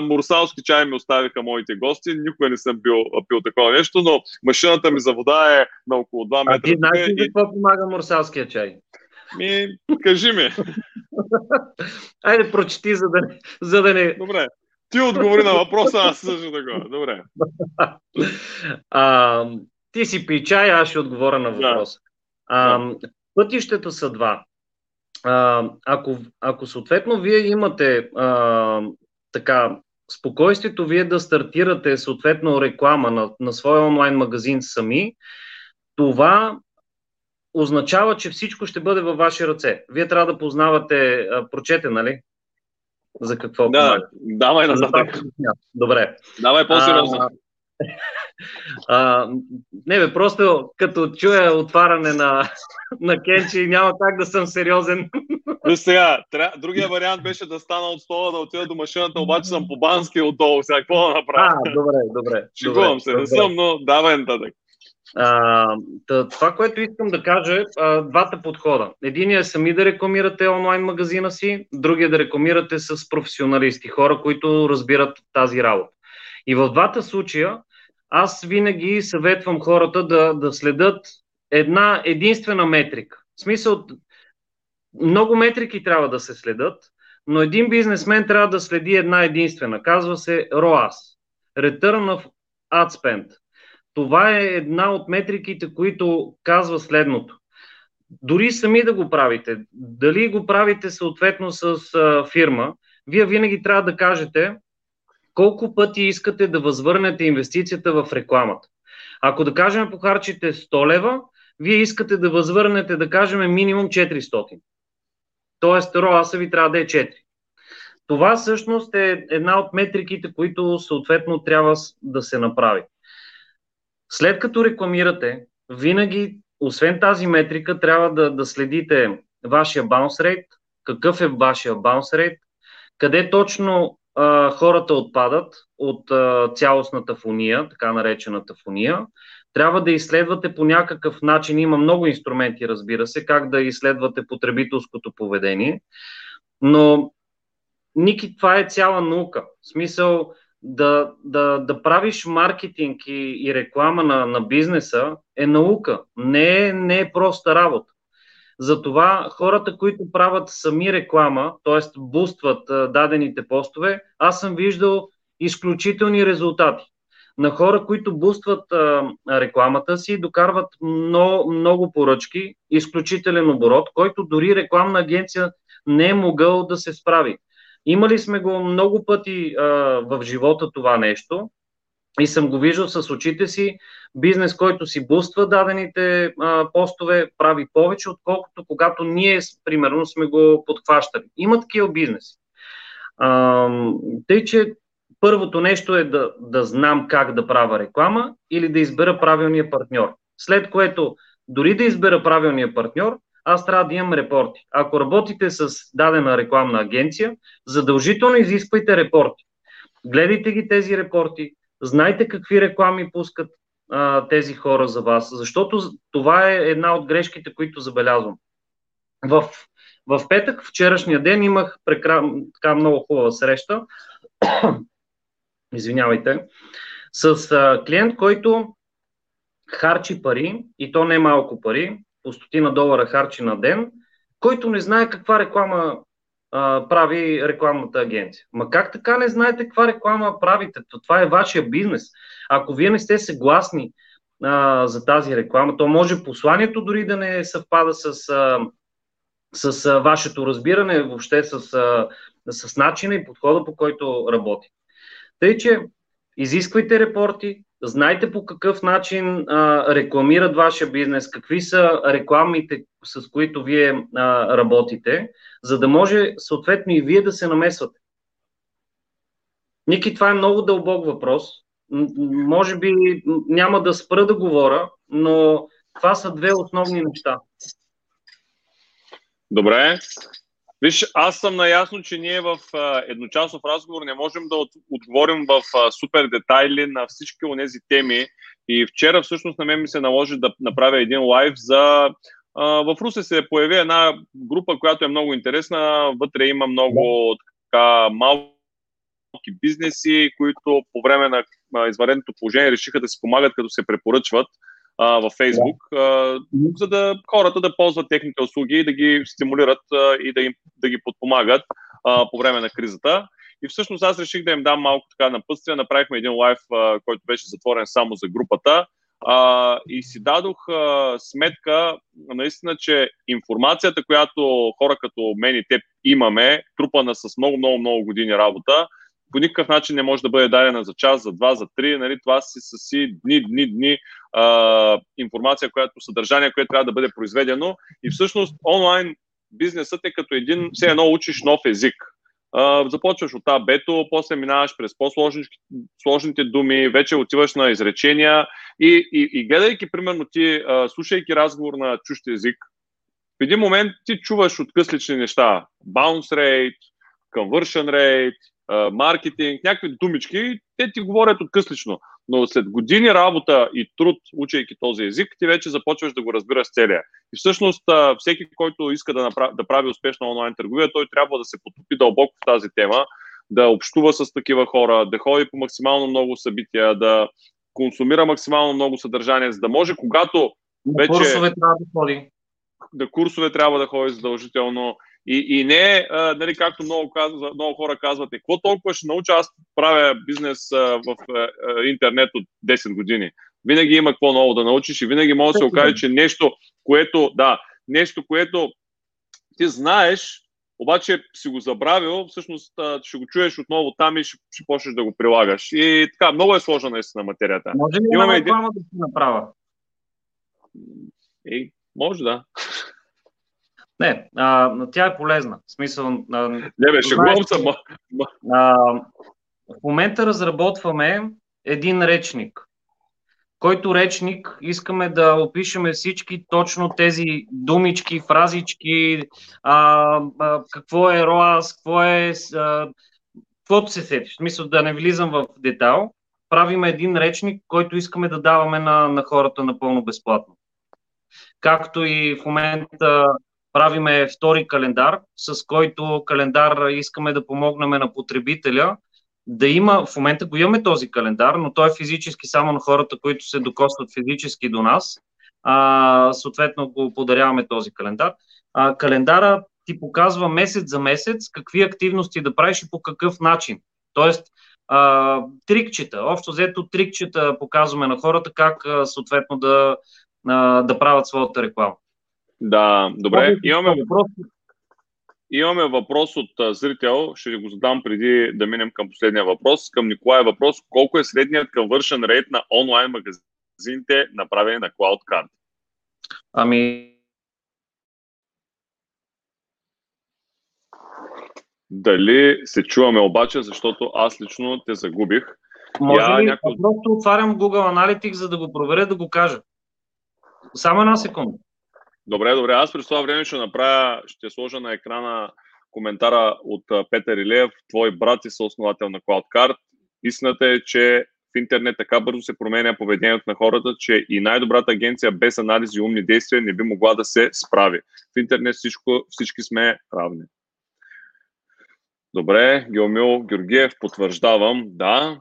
мурсалски чай ми оставиха моите гости. Никога не съм бил, пил такова нещо, но машината ми за вода е на около 2 метра. А ти знаеш ли какво помага мурсалския чай? Ми, кажи ми. Айде, прочети, за да, за да не... Добре. Ти отговори на въпроса, аз също така. Добре. А, ти си пи чай, аз ще отговоря на въпроса. Да. А, пътищата са два а, ако, ако съответно вие имате а, така спокойствието вие да стартирате съответно реклама на, на своя онлайн магазин сами, това означава, че всичко ще бъде във ваши ръце. Вие трябва да познавате, а, прочете, нали? За какво? Да, давай назад. Добре. Давай по-сериозно. А, не бе, просто като чуя отваряне на, на Кенчи, няма как да съм сериозен. Виж сега, тря... другия вариант беше да стана от стола, да отида до машината, обаче съм по бански отдолу. Сега какво да направя? А, добре, добре. Шегувам се, добре. не съм, но давай нататък. А, това, което искам да кажа е двата подхода. Единият е сами да рекламирате онлайн магазина си, другия да рекламирате с професионалисти, хора, които разбират тази работа. И в двата случая аз винаги съветвам хората да, да следят една единствена метрика. В смисъл, много метрики трябва да се следят, но един бизнесмен трябва да следи една единствена. Казва се ROAS. Return of Ad Spend. Това е една от метриките, които казва следното. Дори сами да го правите, дали го правите съответно с фирма, вие винаги трябва да кажете колко пъти искате да възвърнете инвестицията в рекламата. Ако да кажем похарчите 100 лева, вие искате да възвърнете, да кажем, минимум 400. Тоест, ROAS ви трябва да е 4. Това всъщност е една от метриките, които съответно трябва да се направи. След като рекламирате, винаги, освен тази метрика, трябва да, да следите вашия bounce rate, какъв е вашия bounce rate, къде точно хората отпадат от а, цялостната фония, така наречената фония. Трябва да изследвате по някакъв начин, има много инструменти, разбира се, как да изследвате потребителското поведение, но Ники, това е цяла наука. В смисъл, да, да, да правиш маркетинг и, и реклама на, на бизнеса е наука, не е, не е проста работа. Затова хората, които правят сами реклама, т.е. бустват дадените постове, аз съм виждал изключителни резултати. На хора, които бустват рекламата си, докарват много, много поръчки, изключителен оборот, който дори рекламна агенция не е могъл да се справи. Имали сме го много пъти а, в живота това нещо и съм го виждал с очите си. Бизнес, който си буства дадените а, постове, прави повече, отколкото когато ние, примерно, сме го подхващали. Има такива бизнеси. А, тъй, че първото нещо е да, да знам как да правя реклама или да избера правилния партньор. След което, дори да избера правилния партньор, аз трябва да имам репорти. Ако работите с дадена рекламна агенция, задължително изисквайте репорти. Гледайте ги тези репорти, знайте какви реклами пускат а, тези хора за вас, защото това е една от грешките, които забелязвам. В, в петък, вчерашния ден, имах прекра... така много хубава среща, извинявайте, с а, клиент, който харчи пари, и то не малко пари, по стотина долара харчи на ден, който не знае каква реклама прави рекламната агенция. Ма как така не знаете каква реклама правите? Това е вашия бизнес. Ако вие не сте съгласни а, за тази реклама, то може посланието дори да не съвпада с, а, с а, вашето разбиране, въобще с, а, с начина и подхода, по който работи. Тъй, че изисквайте репорти, Знайте по какъв начин а, рекламират вашия бизнес, какви са рекламите, с които вие а, работите, за да може съответно и вие да се намесвате. Ники, това е много дълбок въпрос. Може би няма да спра да говоря, но това са две основни неща. Добре. Виж, аз съм наясно, че ние в а, едночасов разговор не можем да от, отговорим в супер детайли на всички от тези теми. И вчера всъщност на мен ми се наложи да направя един лайв за... А, в Русе се появи една група, която е много интересна. Вътре има много така малки бизнеси, които по време на извареното положение решиха да си помагат, като се препоръчват а, във Facebook, а, за да хората да ползват техните услуги и да ги стимулират а, и да, им, да ги подпомагат а, по време на кризата. И всъщност аз реших да им дам малко така напътствие. Направихме един лайф, а, който беше затворен само за групата. А, и си дадох а, сметка, наистина, че информацията, която хора като мен и теб имаме, трупана с много, много, много години работа, по никакъв начин не може да бъде дадена за час, за два, за три. Нали? Това си са си дни, дни, дни а, информация, която, съдържание, което трябва да бъде произведено. И всъщност онлайн бизнесът е като един, все едно учиш нов език. Започваш от абето, после минаваш през по-сложните думи, вече отиваш на изречения и, и, и гледайки, примерно, ти, uh, слушайки разговор на чущ език, в един момент ти чуваш откъслични неща. Bounce rate, conversion rate, маркетинг, някакви думички, те ти говорят откъслично. Но след години работа и труд, учейки този език, ти вече започваш да го разбираш целия. И всъщност всеки, който иска да, направи, да прави успешна онлайн търговия, той трябва да се потопи дълбоко в тази тема, да общува с такива хора, да ходи по максимално много събития, да консумира максимално много съдържание, за да може, когато вече... Курсове трябва да ходи. Да, курсове трябва да ходи задължително и, и не, а, нали, както много, казва, много хора казват, е, какво толкова ще науча, аз правя бизнес а, в а, интернет от 10 години. Винаги има какво ново да научиш и винаги може да се окаже, че нещо, което, да, нещо, което ти знаеш, обаче си го забравил, всъщност ще го чуеш отново там и ще, ще почнеш да го прилагаш. И така, много е сложна наистина материята. Може ли Имаме реклама да си направя? И, може да. Не, а, тя е полезна. В смисъл. А, не, бе, шегувам се. В момента разработваме един речник, който речник искаме да опишеме всички точно тези думички, фразички, а, а, какво е ROAS, какво е. А, каквото се сетиш. В смисъл да не влизам в детал. Правиме един речник, който искаме да даваме на, на хората напълно безплатно. Както и в момента правиме втори календар, с който календар искаме да помогнем на потребителя да има, в момента го имаме този календар, но той е физически само на хората, които се докосват физически до нас. А, съответно го подаряваме този календар. А, календара ти показва месец за месец какви активности да правиш и по какъв начин. Тоест, а, трикчета, общо взето трикчета показваме на хората как съответно да, а, да правят своята реклама. Да, добре. Имаме въпрос. Имаме въпрос от зрител. Ще ви го задам преди да минем към последния въпрос. Към Николай е въпрос. Колко е средният conversion rate на онлайн магазините, направени на CloudCard? Ами, Дали се чуваме обаче, защото аз лично те загубих. Може Я, ли, някой... просто отварям Google Analytics, за да го проверя, да го кажа. Само една секунда. Добре, добре. Аз през това време ще направя, ще сложа на екрана коментара от Петър Илеев, твой брат и съосновател на CloudCard. Истината е, че в интернет така бързо се променя поведението на хората, че и най-добрата агенция без анализи и умни действия не би могла да се справи. В интернет всичко, всички сме равни. Добре, Геомил Георгиев, потвърждавам, да,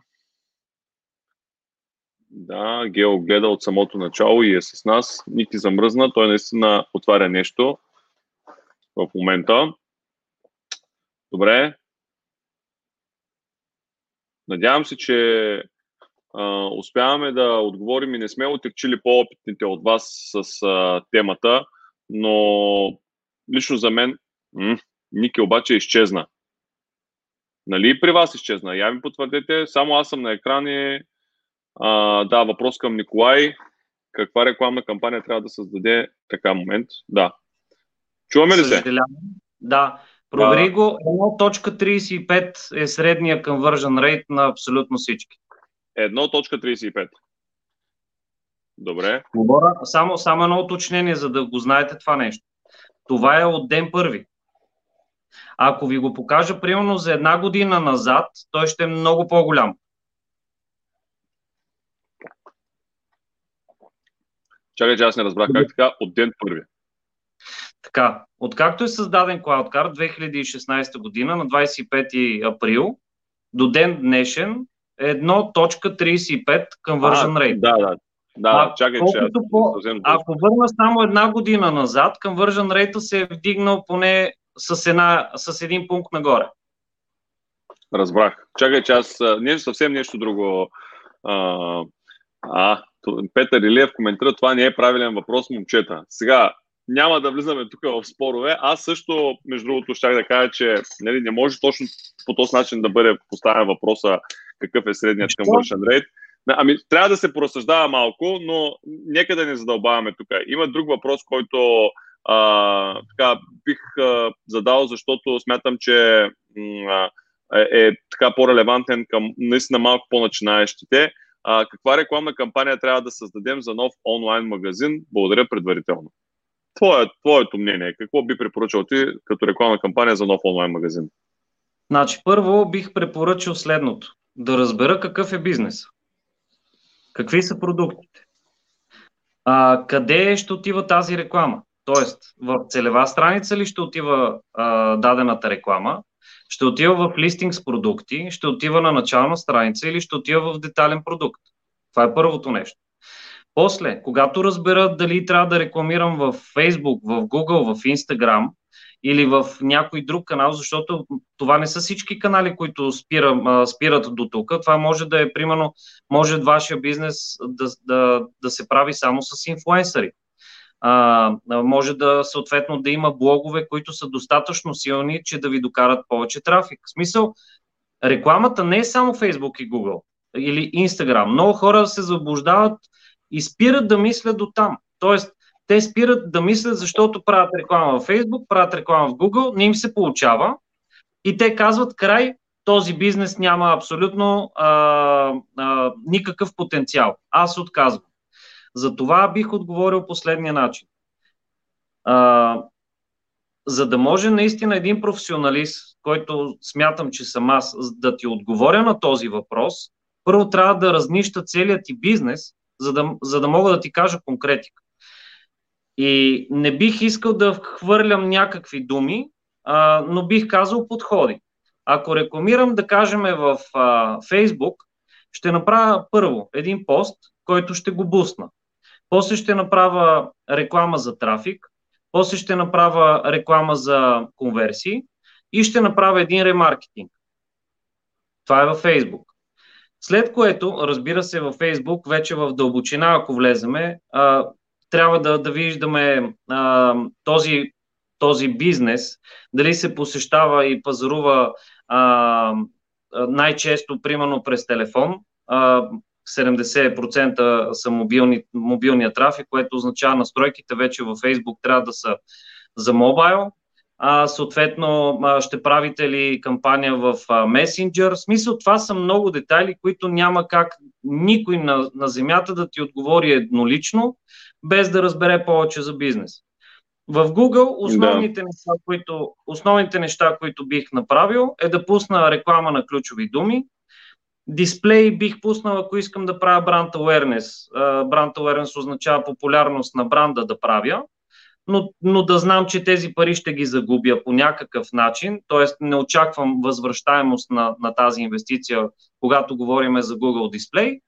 да, Гео гледа от самото начало и е с нас. Ники замръзна, той наистина отваря нещо в момента. Добре. Надявам се, че а, успяваме да отговорим и не сме отекчили по-опитните от вас с а, темата, но лично за мен м- Ники обаче изчезна. Нали при вас изчезна? Я ми потвърдете, само аз съм на екран и а, да, въпрос към Николай. Каква рекламна кампания трябва да създаде така момент? Да. Чуваме ли се? Да. Провери да. го. 1.35 е средния conversion rate на абсолютно всички. 1.35. Добре. Говоря, само, само едно уточнение, за да го знаете това нещо. Това е от ден първи. Ако ви го покажа примерно за една година назад, той ще е много по-голям. Чакай, че аз не разбрах как така от ден първи. Така, откакто е създаден CloudCard 2016 година на 25 април до ден днешен 1.35 conversion rate. Да, да. Да, чакай, че аз по, Ако върна само една година назад, conversion rate се е вдигнал поне с, една, с един пункт нагоре. Разбрах. Чакай, че аз... Не съвсем нещо друго. А, а Петър Илиев коментира, това не е правилен въпрос, момчета. Сега, няма да влизаме тук в спорове. Аз също, между другото, щях да кажа, че нали, не може точно по този начин да бъде поставен въпроса какъв е средният conversion rate. Ами, трябва да се поразсъждава малко, но нека да не задълбаваме тук. Има друг въпрос, който а, така, бих а, задал, защото смятам, че а, е, е така по-релевантен към наистина малко по-начинаещите а, каква рекламна кампания трябва да създадем за нов онлайн магазин. Благодаря предварително. Твое, твоето мнение, какво би препоръчал ти като рекламна кампания за нов онлайн магазин? Значи, първо бих препоръчал следното. Да разбера какъв е бизнес. Какви са продуктите. А, къде ще отива тази реклама? Тоест, в целева страница ли ще отива а, дадената реклама? Ще отива в листинг с продукти, ще отива на начална страница или ще отива в детален продукт. Това е първото нещо. После, когато разбера дали трябва да рекламирам в Facebook, в Google, в Instagram или в някой друг канал, защото това не са всички канали, които спира, спират до тук. Това може да е, примерно, може вашия бизнес да, да, да се прави само с инфлуенсъри. А, може да съответно да има блогове, които са достатъчно силни, че да ви докарат повече трафик. В смисъл, рекламата не е само Facebook и Google или Instagram. Много хора се заблуждават и спират да мислят до там. Тоест, те спират да мислят, защото правят реклама в Facebook, правят реклама в Google, не им се получава и те казват край, този бизнес няма абсолютно а, а, никакъв потенциал. Аз отказвам. За това бих отговорил последния начин. А, за да може наистина един професионалист, който смятам, че съм аз, да ти отговоря на този въпрос, първо трябва да разнища целият ти бизнес, за да, за да мога да ти кажа конкретика. И не бих искал да хвърлям някакви думи, а, но бих казал подходи. Ако рекламирам, да кажем, в а, Facebook, ще направя първо един пост, който ще го бусна. После ще направя реклама за трафик, после ще направя реклама за конверсии и ще направя един ремаркетинг. Това е във Facebook. След което, разбира се, във Facebook, вече в дълбочина, ако влеземе, а, трябва да, да виждаме а, този, този бизнес, дали се посещава и пазарува а, най-често, примерно през телефон. А, 70% са мобилни, мобилния трафик, което означава настройките вече във Facebook трябва да са за мобайл. А, съответно, ще правите ли кампания в Messenger? В смисъл, това са много детайли, които няма как никой на, на земята да ти отговори еднолично, без да разбере повече за бизнес. В Google основните, да. неща, които, основните неща, които бих направил, е да пусна реклама на ключови думи, Дисплей бих пуснал, ако искам да правя бранд awareness. Бранд awareness означава популярност на бранда да правя, но, но да знам, че тези пари ще ги загубя по някакъв начин, т.е. не очаквам възвръщаемост на, на тази инвестиция, когато говорим за Google Display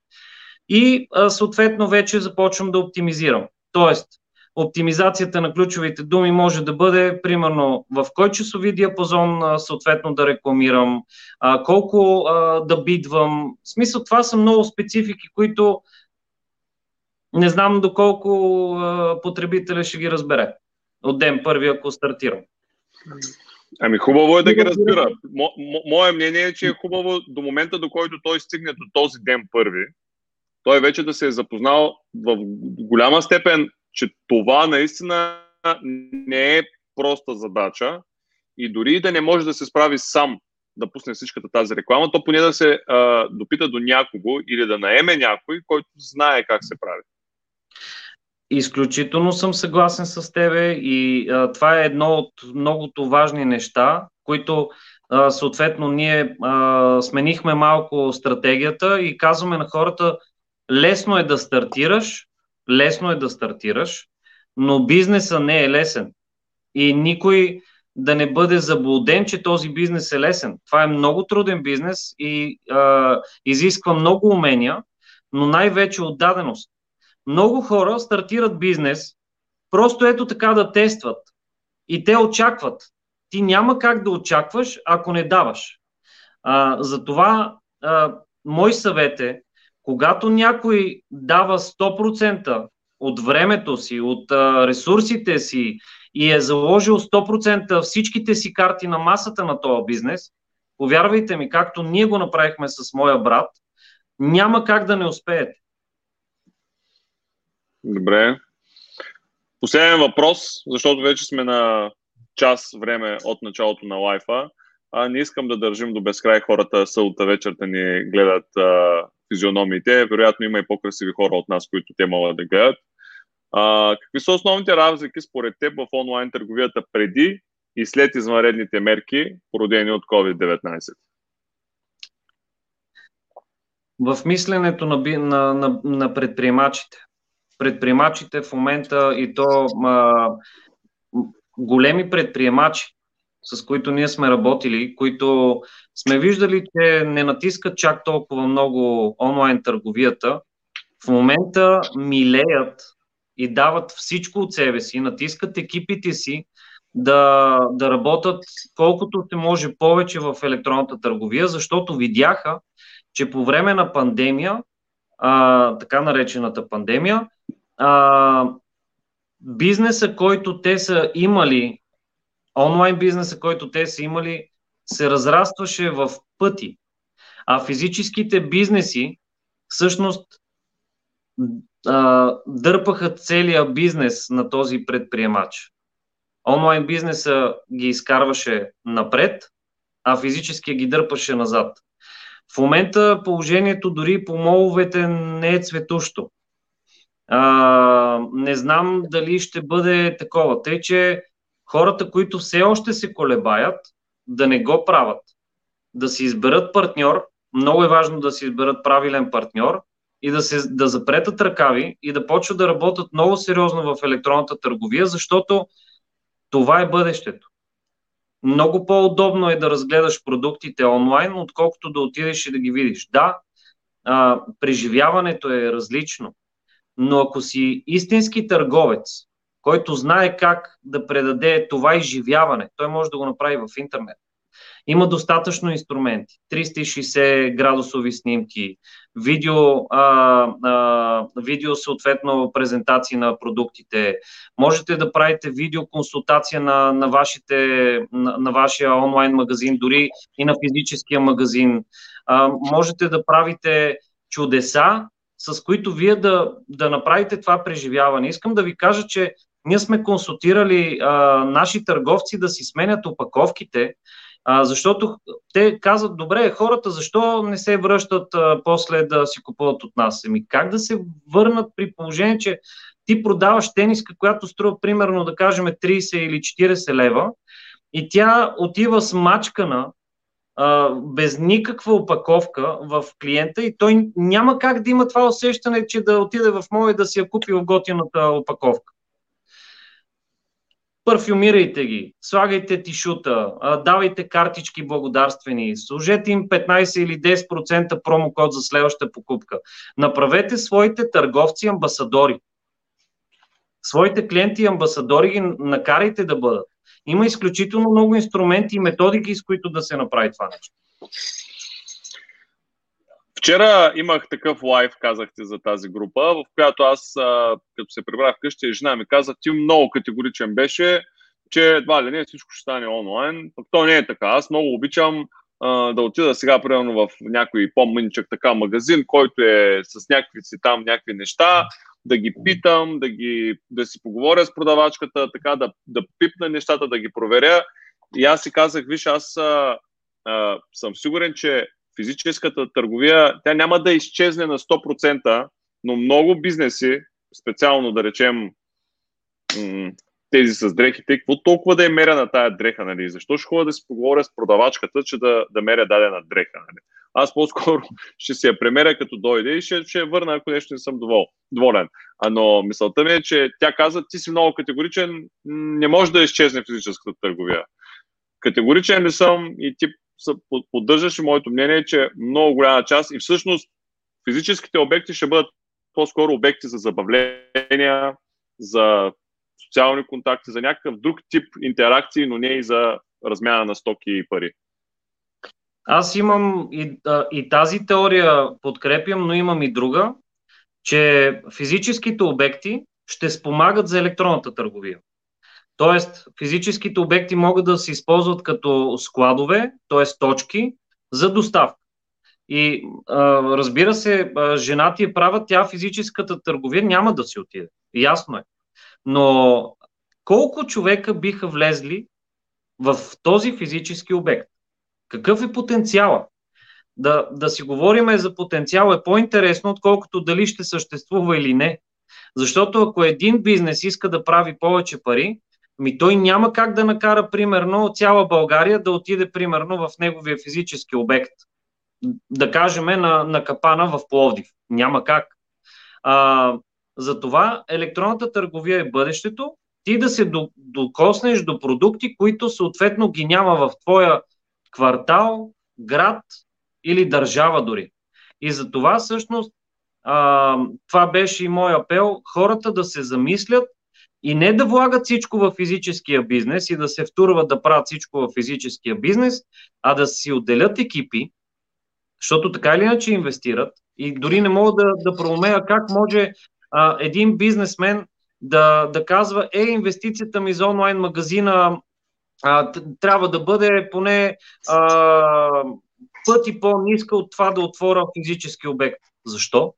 и съответно вече започвам да оптимизирам. Тоест, оптимизацията на ключовите думи може да бъде, примерно, в кой часови диапазон съответно да рекламирам, колко да бидвам. В смисъл, това са много специфики, които не знам доколко потребителя ще ги разбере от ден първи, ако стартирам. Ами хубаво е да ги разбира. Мо, мо, мое мнение е, че е хубаво до момента, до който той стигне до този ден първи, той вече да се е запознал в голяма степен че това наистина не е проста задача и дори да не може да се справи сам да пусне всичката тази реклама, то поне да се а, допита до някого или да наеме някой, който знае как се прави. Изключително съм съгласен с тебе и а, това е едно от многото важни неща, които а, съответно ние а, сменихме малко стратегията и казваме на хората лесно е да стартираш, лесно е да стартираш, но бизнеса не е лесен. И никой да не бъде заблуден, че този бизнес е лесен. Това е много труден бизнес и а, изисква много умения, но най-вече отдаденост. Много хора стартират бизнес, просто ето така да тестват. И те очакват. Ти няма как да очакваш, ако не даваш. А, затова а, мой съвет е когато някой дава 100% от времето си, от ресурсите си и е заложил 100% всичките си карти на масата на този бизнес, повярвайте ми, както ние го направихме с моя брат, няма как да не успеете. Добре. Последен въпрос, защото вече сме на час време от началото на лайфа. А, не искам да държим до безкрай хората сълта вечер да ни гледат а, физиономиите. Вероятно има и по-красиви хора от нас, които те могат да гледат. А, какви са основните разлики според теб в онлайн търговията преди и след извънредните мерки, породени от COVID-19? В мисленето на, на, на, на предприемачите. Предприемачите в момента и то а, големи предприемачи, с които ние сме работили, които сме виждали, че не натискат чак толкова много онлайн търговията, в момента милеят и дават всичко от себе си, натискат екипите си да, да работят колкото се може повече в електронната търговия, защото видяха, че по време на пандемия, а, така наречената пандемия, а, бизнеса, който те са имали, онлайн бизнеса, който те са имали, се разрастваше в пъти. А физическите бизнеси всъщност дърпаха целия бизнес на този предприемач. Онлайн бизнеса ги изкарваше напред, а физически ги дърпаше назад. В момента положението дори по моловете не е цветущо. А, не знам дали ще бъде такова. Тъй, че хората, които все още се колебаят, да не го правят. Да си изберат партньор. Много е важно да си изберат правилен партньор и да, се, да запретат ръкави и да почват да работят много сериозно в електронната търговия, защото това е бъдещето. Много по-удобно е да разгледаш продуктите онлайн, отколкото да отидеш и да ги видиш. Да, а, преживяването е различно, но ако си истински търговец, който знае как да предаде това изживяване, той може да го направи в интернет. Има достатъчно инструменти. 360 градусови снимки, видео, а, а, видео съответно презентации на продуктите. Можете да правите видеоконсултация на, на, вашите, на, на вашия онлайн магазин, дори и на физическия магазин. А, можете да правите чудеса, с които вие да, да направите това преживяване. Искам да ви кажа, че ние сме консултирали а, наши търговци да си сменят опаковките, а, защото те казват, добре, хората защо не се връщат а, после да си купуват от нас? Еми, как да се върнат при положение, че ти продаваш тениска, която струва примерно, да кажем, 30 или 40 лева и тя отива смачкана а, без никаква опаковка в клиента и той няма как да има това усещане, че да отиде в моя да си я купи в готината опаковка парфюмирайте ги, слагайте тишута, давайте картички благодарствени, служете им 15 или 10% промокод за следващата покупка. Направете своите търговци амбасадори. Своите клиенти и амбасадори ги накарайте да бъдат. Има изключително много инструменти и методики, с които да се направи това нещо. Вчера имах такъв лайв, казахте за тази група, в която аз, като се прибрах вкъщи, жена ми каза, ти много категоричен беше, че едва ли не всичко ще стане онлайн. Пък то не е така. Аз много обичам да отида сега, примерно, в някой по-мъничък така магазин, който е с някакви си там някакви неща, да ги питам, да, ги, да си поговоря с продавачката, така да, да пипна нещата, да ги проверя. И аз си казах, виж, аз а, а, съм сигурен, че физическата търговия, тя няма да изчезне на 100%, но много бизнеси, специално да речем тези с дрехите, какво толкова да е меря на тая дреха, нали? Защо ще ходя да си поговоря с продавачката, че да, да меря дадена дреха, нали? Аз по-скоро ще си я премеря като дойде и ще, ще я върна, ако нещо не съм довол, доволен. А, но мисълта ми е, че тя каза, ти си много категоричен, не може да изчезне физическата търговия. Категоричен ли съм и ти поддържаш моето мнение, че много голяма част и всъщност физическите обекти ще бъдат по-скоро обекти за забавления, за социални контакти, за някакъв друг тип интеракции, но не и за размяна на стоки и пари. Аз имам и, и тази теория подкрепям, но имам и друга, че физическите обекти ще спомагат за електронната търговия. Тоест, физическите обекти могат да се използват като складове, т.е. точки, за доставка. И а, разбира се, жена ти е права, тя физическата търговия няма да си отиде. Ясно е. Но колко човека биха влезли в този физически обект? Какъв е потенциала? Да, да си говорим за потенциал е по-интересно, отколкото дали ще съществува или не. Защото ако един бизнес иска да прави повече пари, Ми той няма как да накара, примерно, цяла България да отиде, примерно, в неговия физически обект. Да кажем на, на капана в Пловдив. Няма как. А, затова електронната търговия е бъдещето. Ти да се докоснеш до продукти, които съответно ги няма в твоя квартал, град или държава дори. И за това всъщност а, това беше и мой апел, хората да се замислят и не да влагат всичко в физическия бизнес и да се втурват да правят всичко в физическия бизнес, а да си отделят екипи, защото така или иначе инвестират и дори не мога да, да проумея как може а, един бизнесмен да, да казва, е, инвестицията ми за онлайн магазина а, трябва да бъде поне а, пъти по-ниска от това да отворя физически обект. Защо?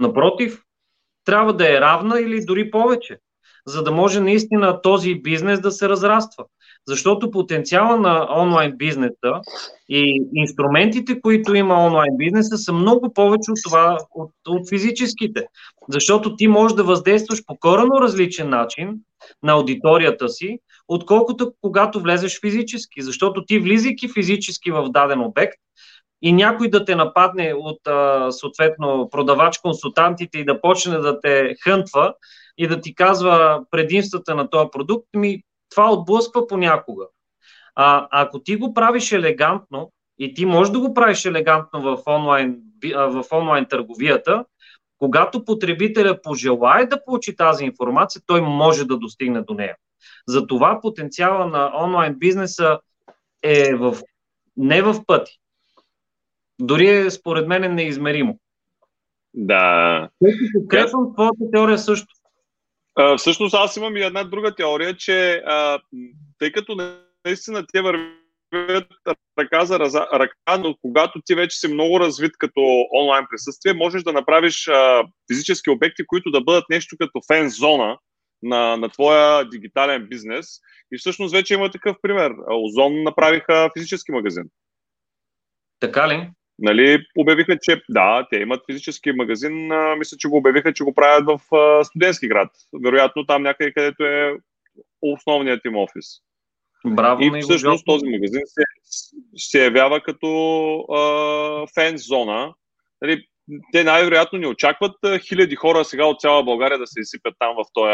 Напротив, трябва да е равна или дори повече, за да може наистина този бизнес да се разраства. Защото потенциала на онлайн бизнеса и инструментите, които има онлайн бизнеса, са много повече от това, от, от физическите. Защото ти можеш да въздействаш по корено различен начин на аудиторията си, отколкото когато влезеш физически. Защото ти влизайки физически в даден обект, и някой да те нападне от съответно продавач-консултантите и да почне да те хънтва и да ти казва предимствата на този продукт, ми това отблъсква понякога. А, ако ти го правиш елегантно, и ти можеш да го правиш елегантно в онлайн, в онлайн търговията, когато потребителя пожелае да получи тази информация, той може да достигне до нея. Затова потенциала на онлайн бизнеса е в, не в пъти. Дори е, според мен, е неизмеримо. Да. Подкрепвам твоята теория също. Всъщност аз имам и една друга теория, че а, тъй като наистина те вървят ръка за ръка, но когато ти вече си много развит като онлайн присъствие, можеш да направиш а, физически обекти, които да бъдат нещо като фен зона на, на твоя дигитален бизнес. И всъщност вече има такъв пример. Озон направиха физически магазин. Така ли? Нали, обявиха, че да, те имат физически магазин. А, мисля, че го обявиха, че го правят в а, студентски град. Вероятно там някъде, където е основният им офис. Браво и всъщност този магазин се, се явява като а, фен зона. Нали, те най-вероятно не очакват хиляди хора сега от цяла България да се изсипят там в този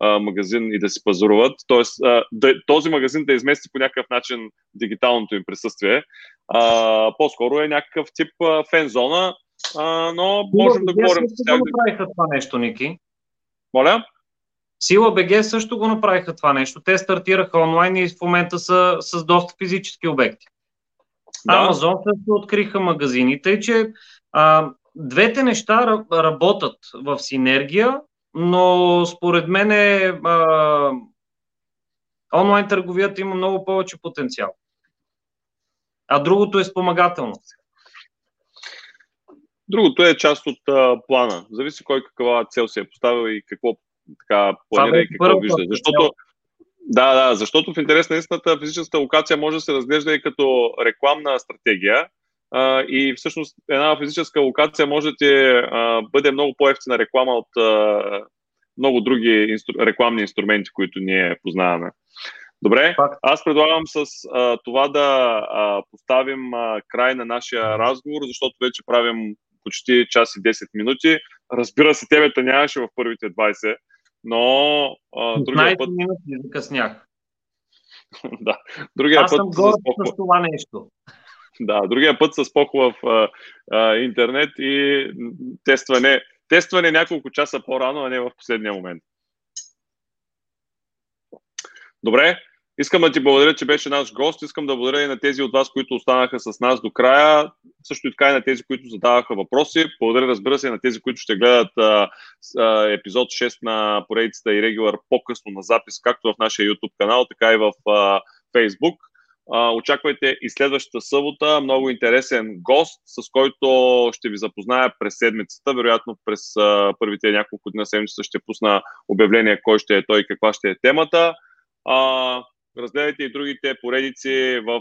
магазин и да си пазаруват. Тоест, да, този магазин да измести по някакъв начин дигиталното им присъствие. А, по-скоро е някакъв тип фен зона, а, но можем да говорим с тях. направиха това нещо, Ники. Моля? Сила БГ също го направиха това нещо. Те стартираха онлайн и в момента са с доста физически обекти. Да. Амазон също откриха магазините, че а, двете неща работят в синергия, но според мен е, а, онлайн търговията има много повече потенциал. А другото е спомагателно. Другото е част от а, плана. Зависи кой каква цел се е поставил и какво така планира и какво вижда. Защото, да, да, защото в интерес на истината физическата локация може да се разглежда и като рекламна стратегия, а, и всъщност една физическа локация може да ти а, бъде много по-ефтина реклама от а, много други инстру... рекламни инструменти, които ние познаваме. Добре, аз предлагам с а, това да а, поставим а, край на нашия разговор, защото вече правим почти час и 10 минути. Разбира се, тебе нямаше в първите 20, но а, другия път... минути закъснях. да, другия аз път... съм горд с това нещо. Да, другия път с по-хубав а, а, интернет и тестване, тестване няколко часа по-рано, а не в последния момент. Добре, искам да ти благодаря, че беше наш гост. Искам да благодаря и на тези от вас, които останаха с нас до края. Също и така и на тези, които задаваха въпроси. Благодаря, разбира се, и на тези, които ще гледат а, а, епизод 6 на поредицата и регулар по-късно на запис, както в нашия YouTube канал, така и в а, Facebook. Очаквайте и следващата събота много интересен гост, с който ще ви запозная през седмицата. Вероятно през първите няколко дни на седмицата ще пусна обявление кой ще е той и каква ще е темата. Разгледайте и другите поредици в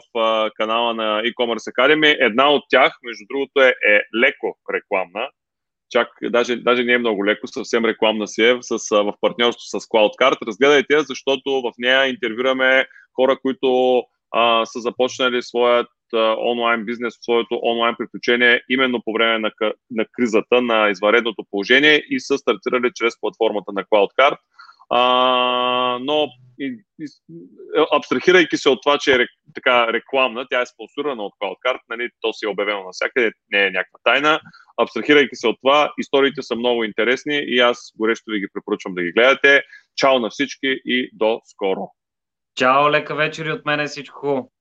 канала на e-commerce Academy. Една от тях, между другото, е, е леко рекламна. чак, даже, даже не е много леко, съвсем рекламна си е, с, в партньорство с CloudCard. Разгледайте, защото в нея интервюраме хора, които а, са започнали своят а, онлайн бизнес, своето онлайн приключение именно по време на, на кризата, на изваредното положение и са стартирали чрез платформата на CloudCard. А, но и, и, абстрахирайки се от това, че е така рекламна, тя е спонсорирана от CloudCard, нали, то си е обявено навсякъде, не е някаква тайна. Абстрахирайки се от това, историите са много интересни и аз горещо ви ги препоръчвам да ги гледате. Чао на всички и до скоро! Чао, лека вечер и от мене всичко хубаво!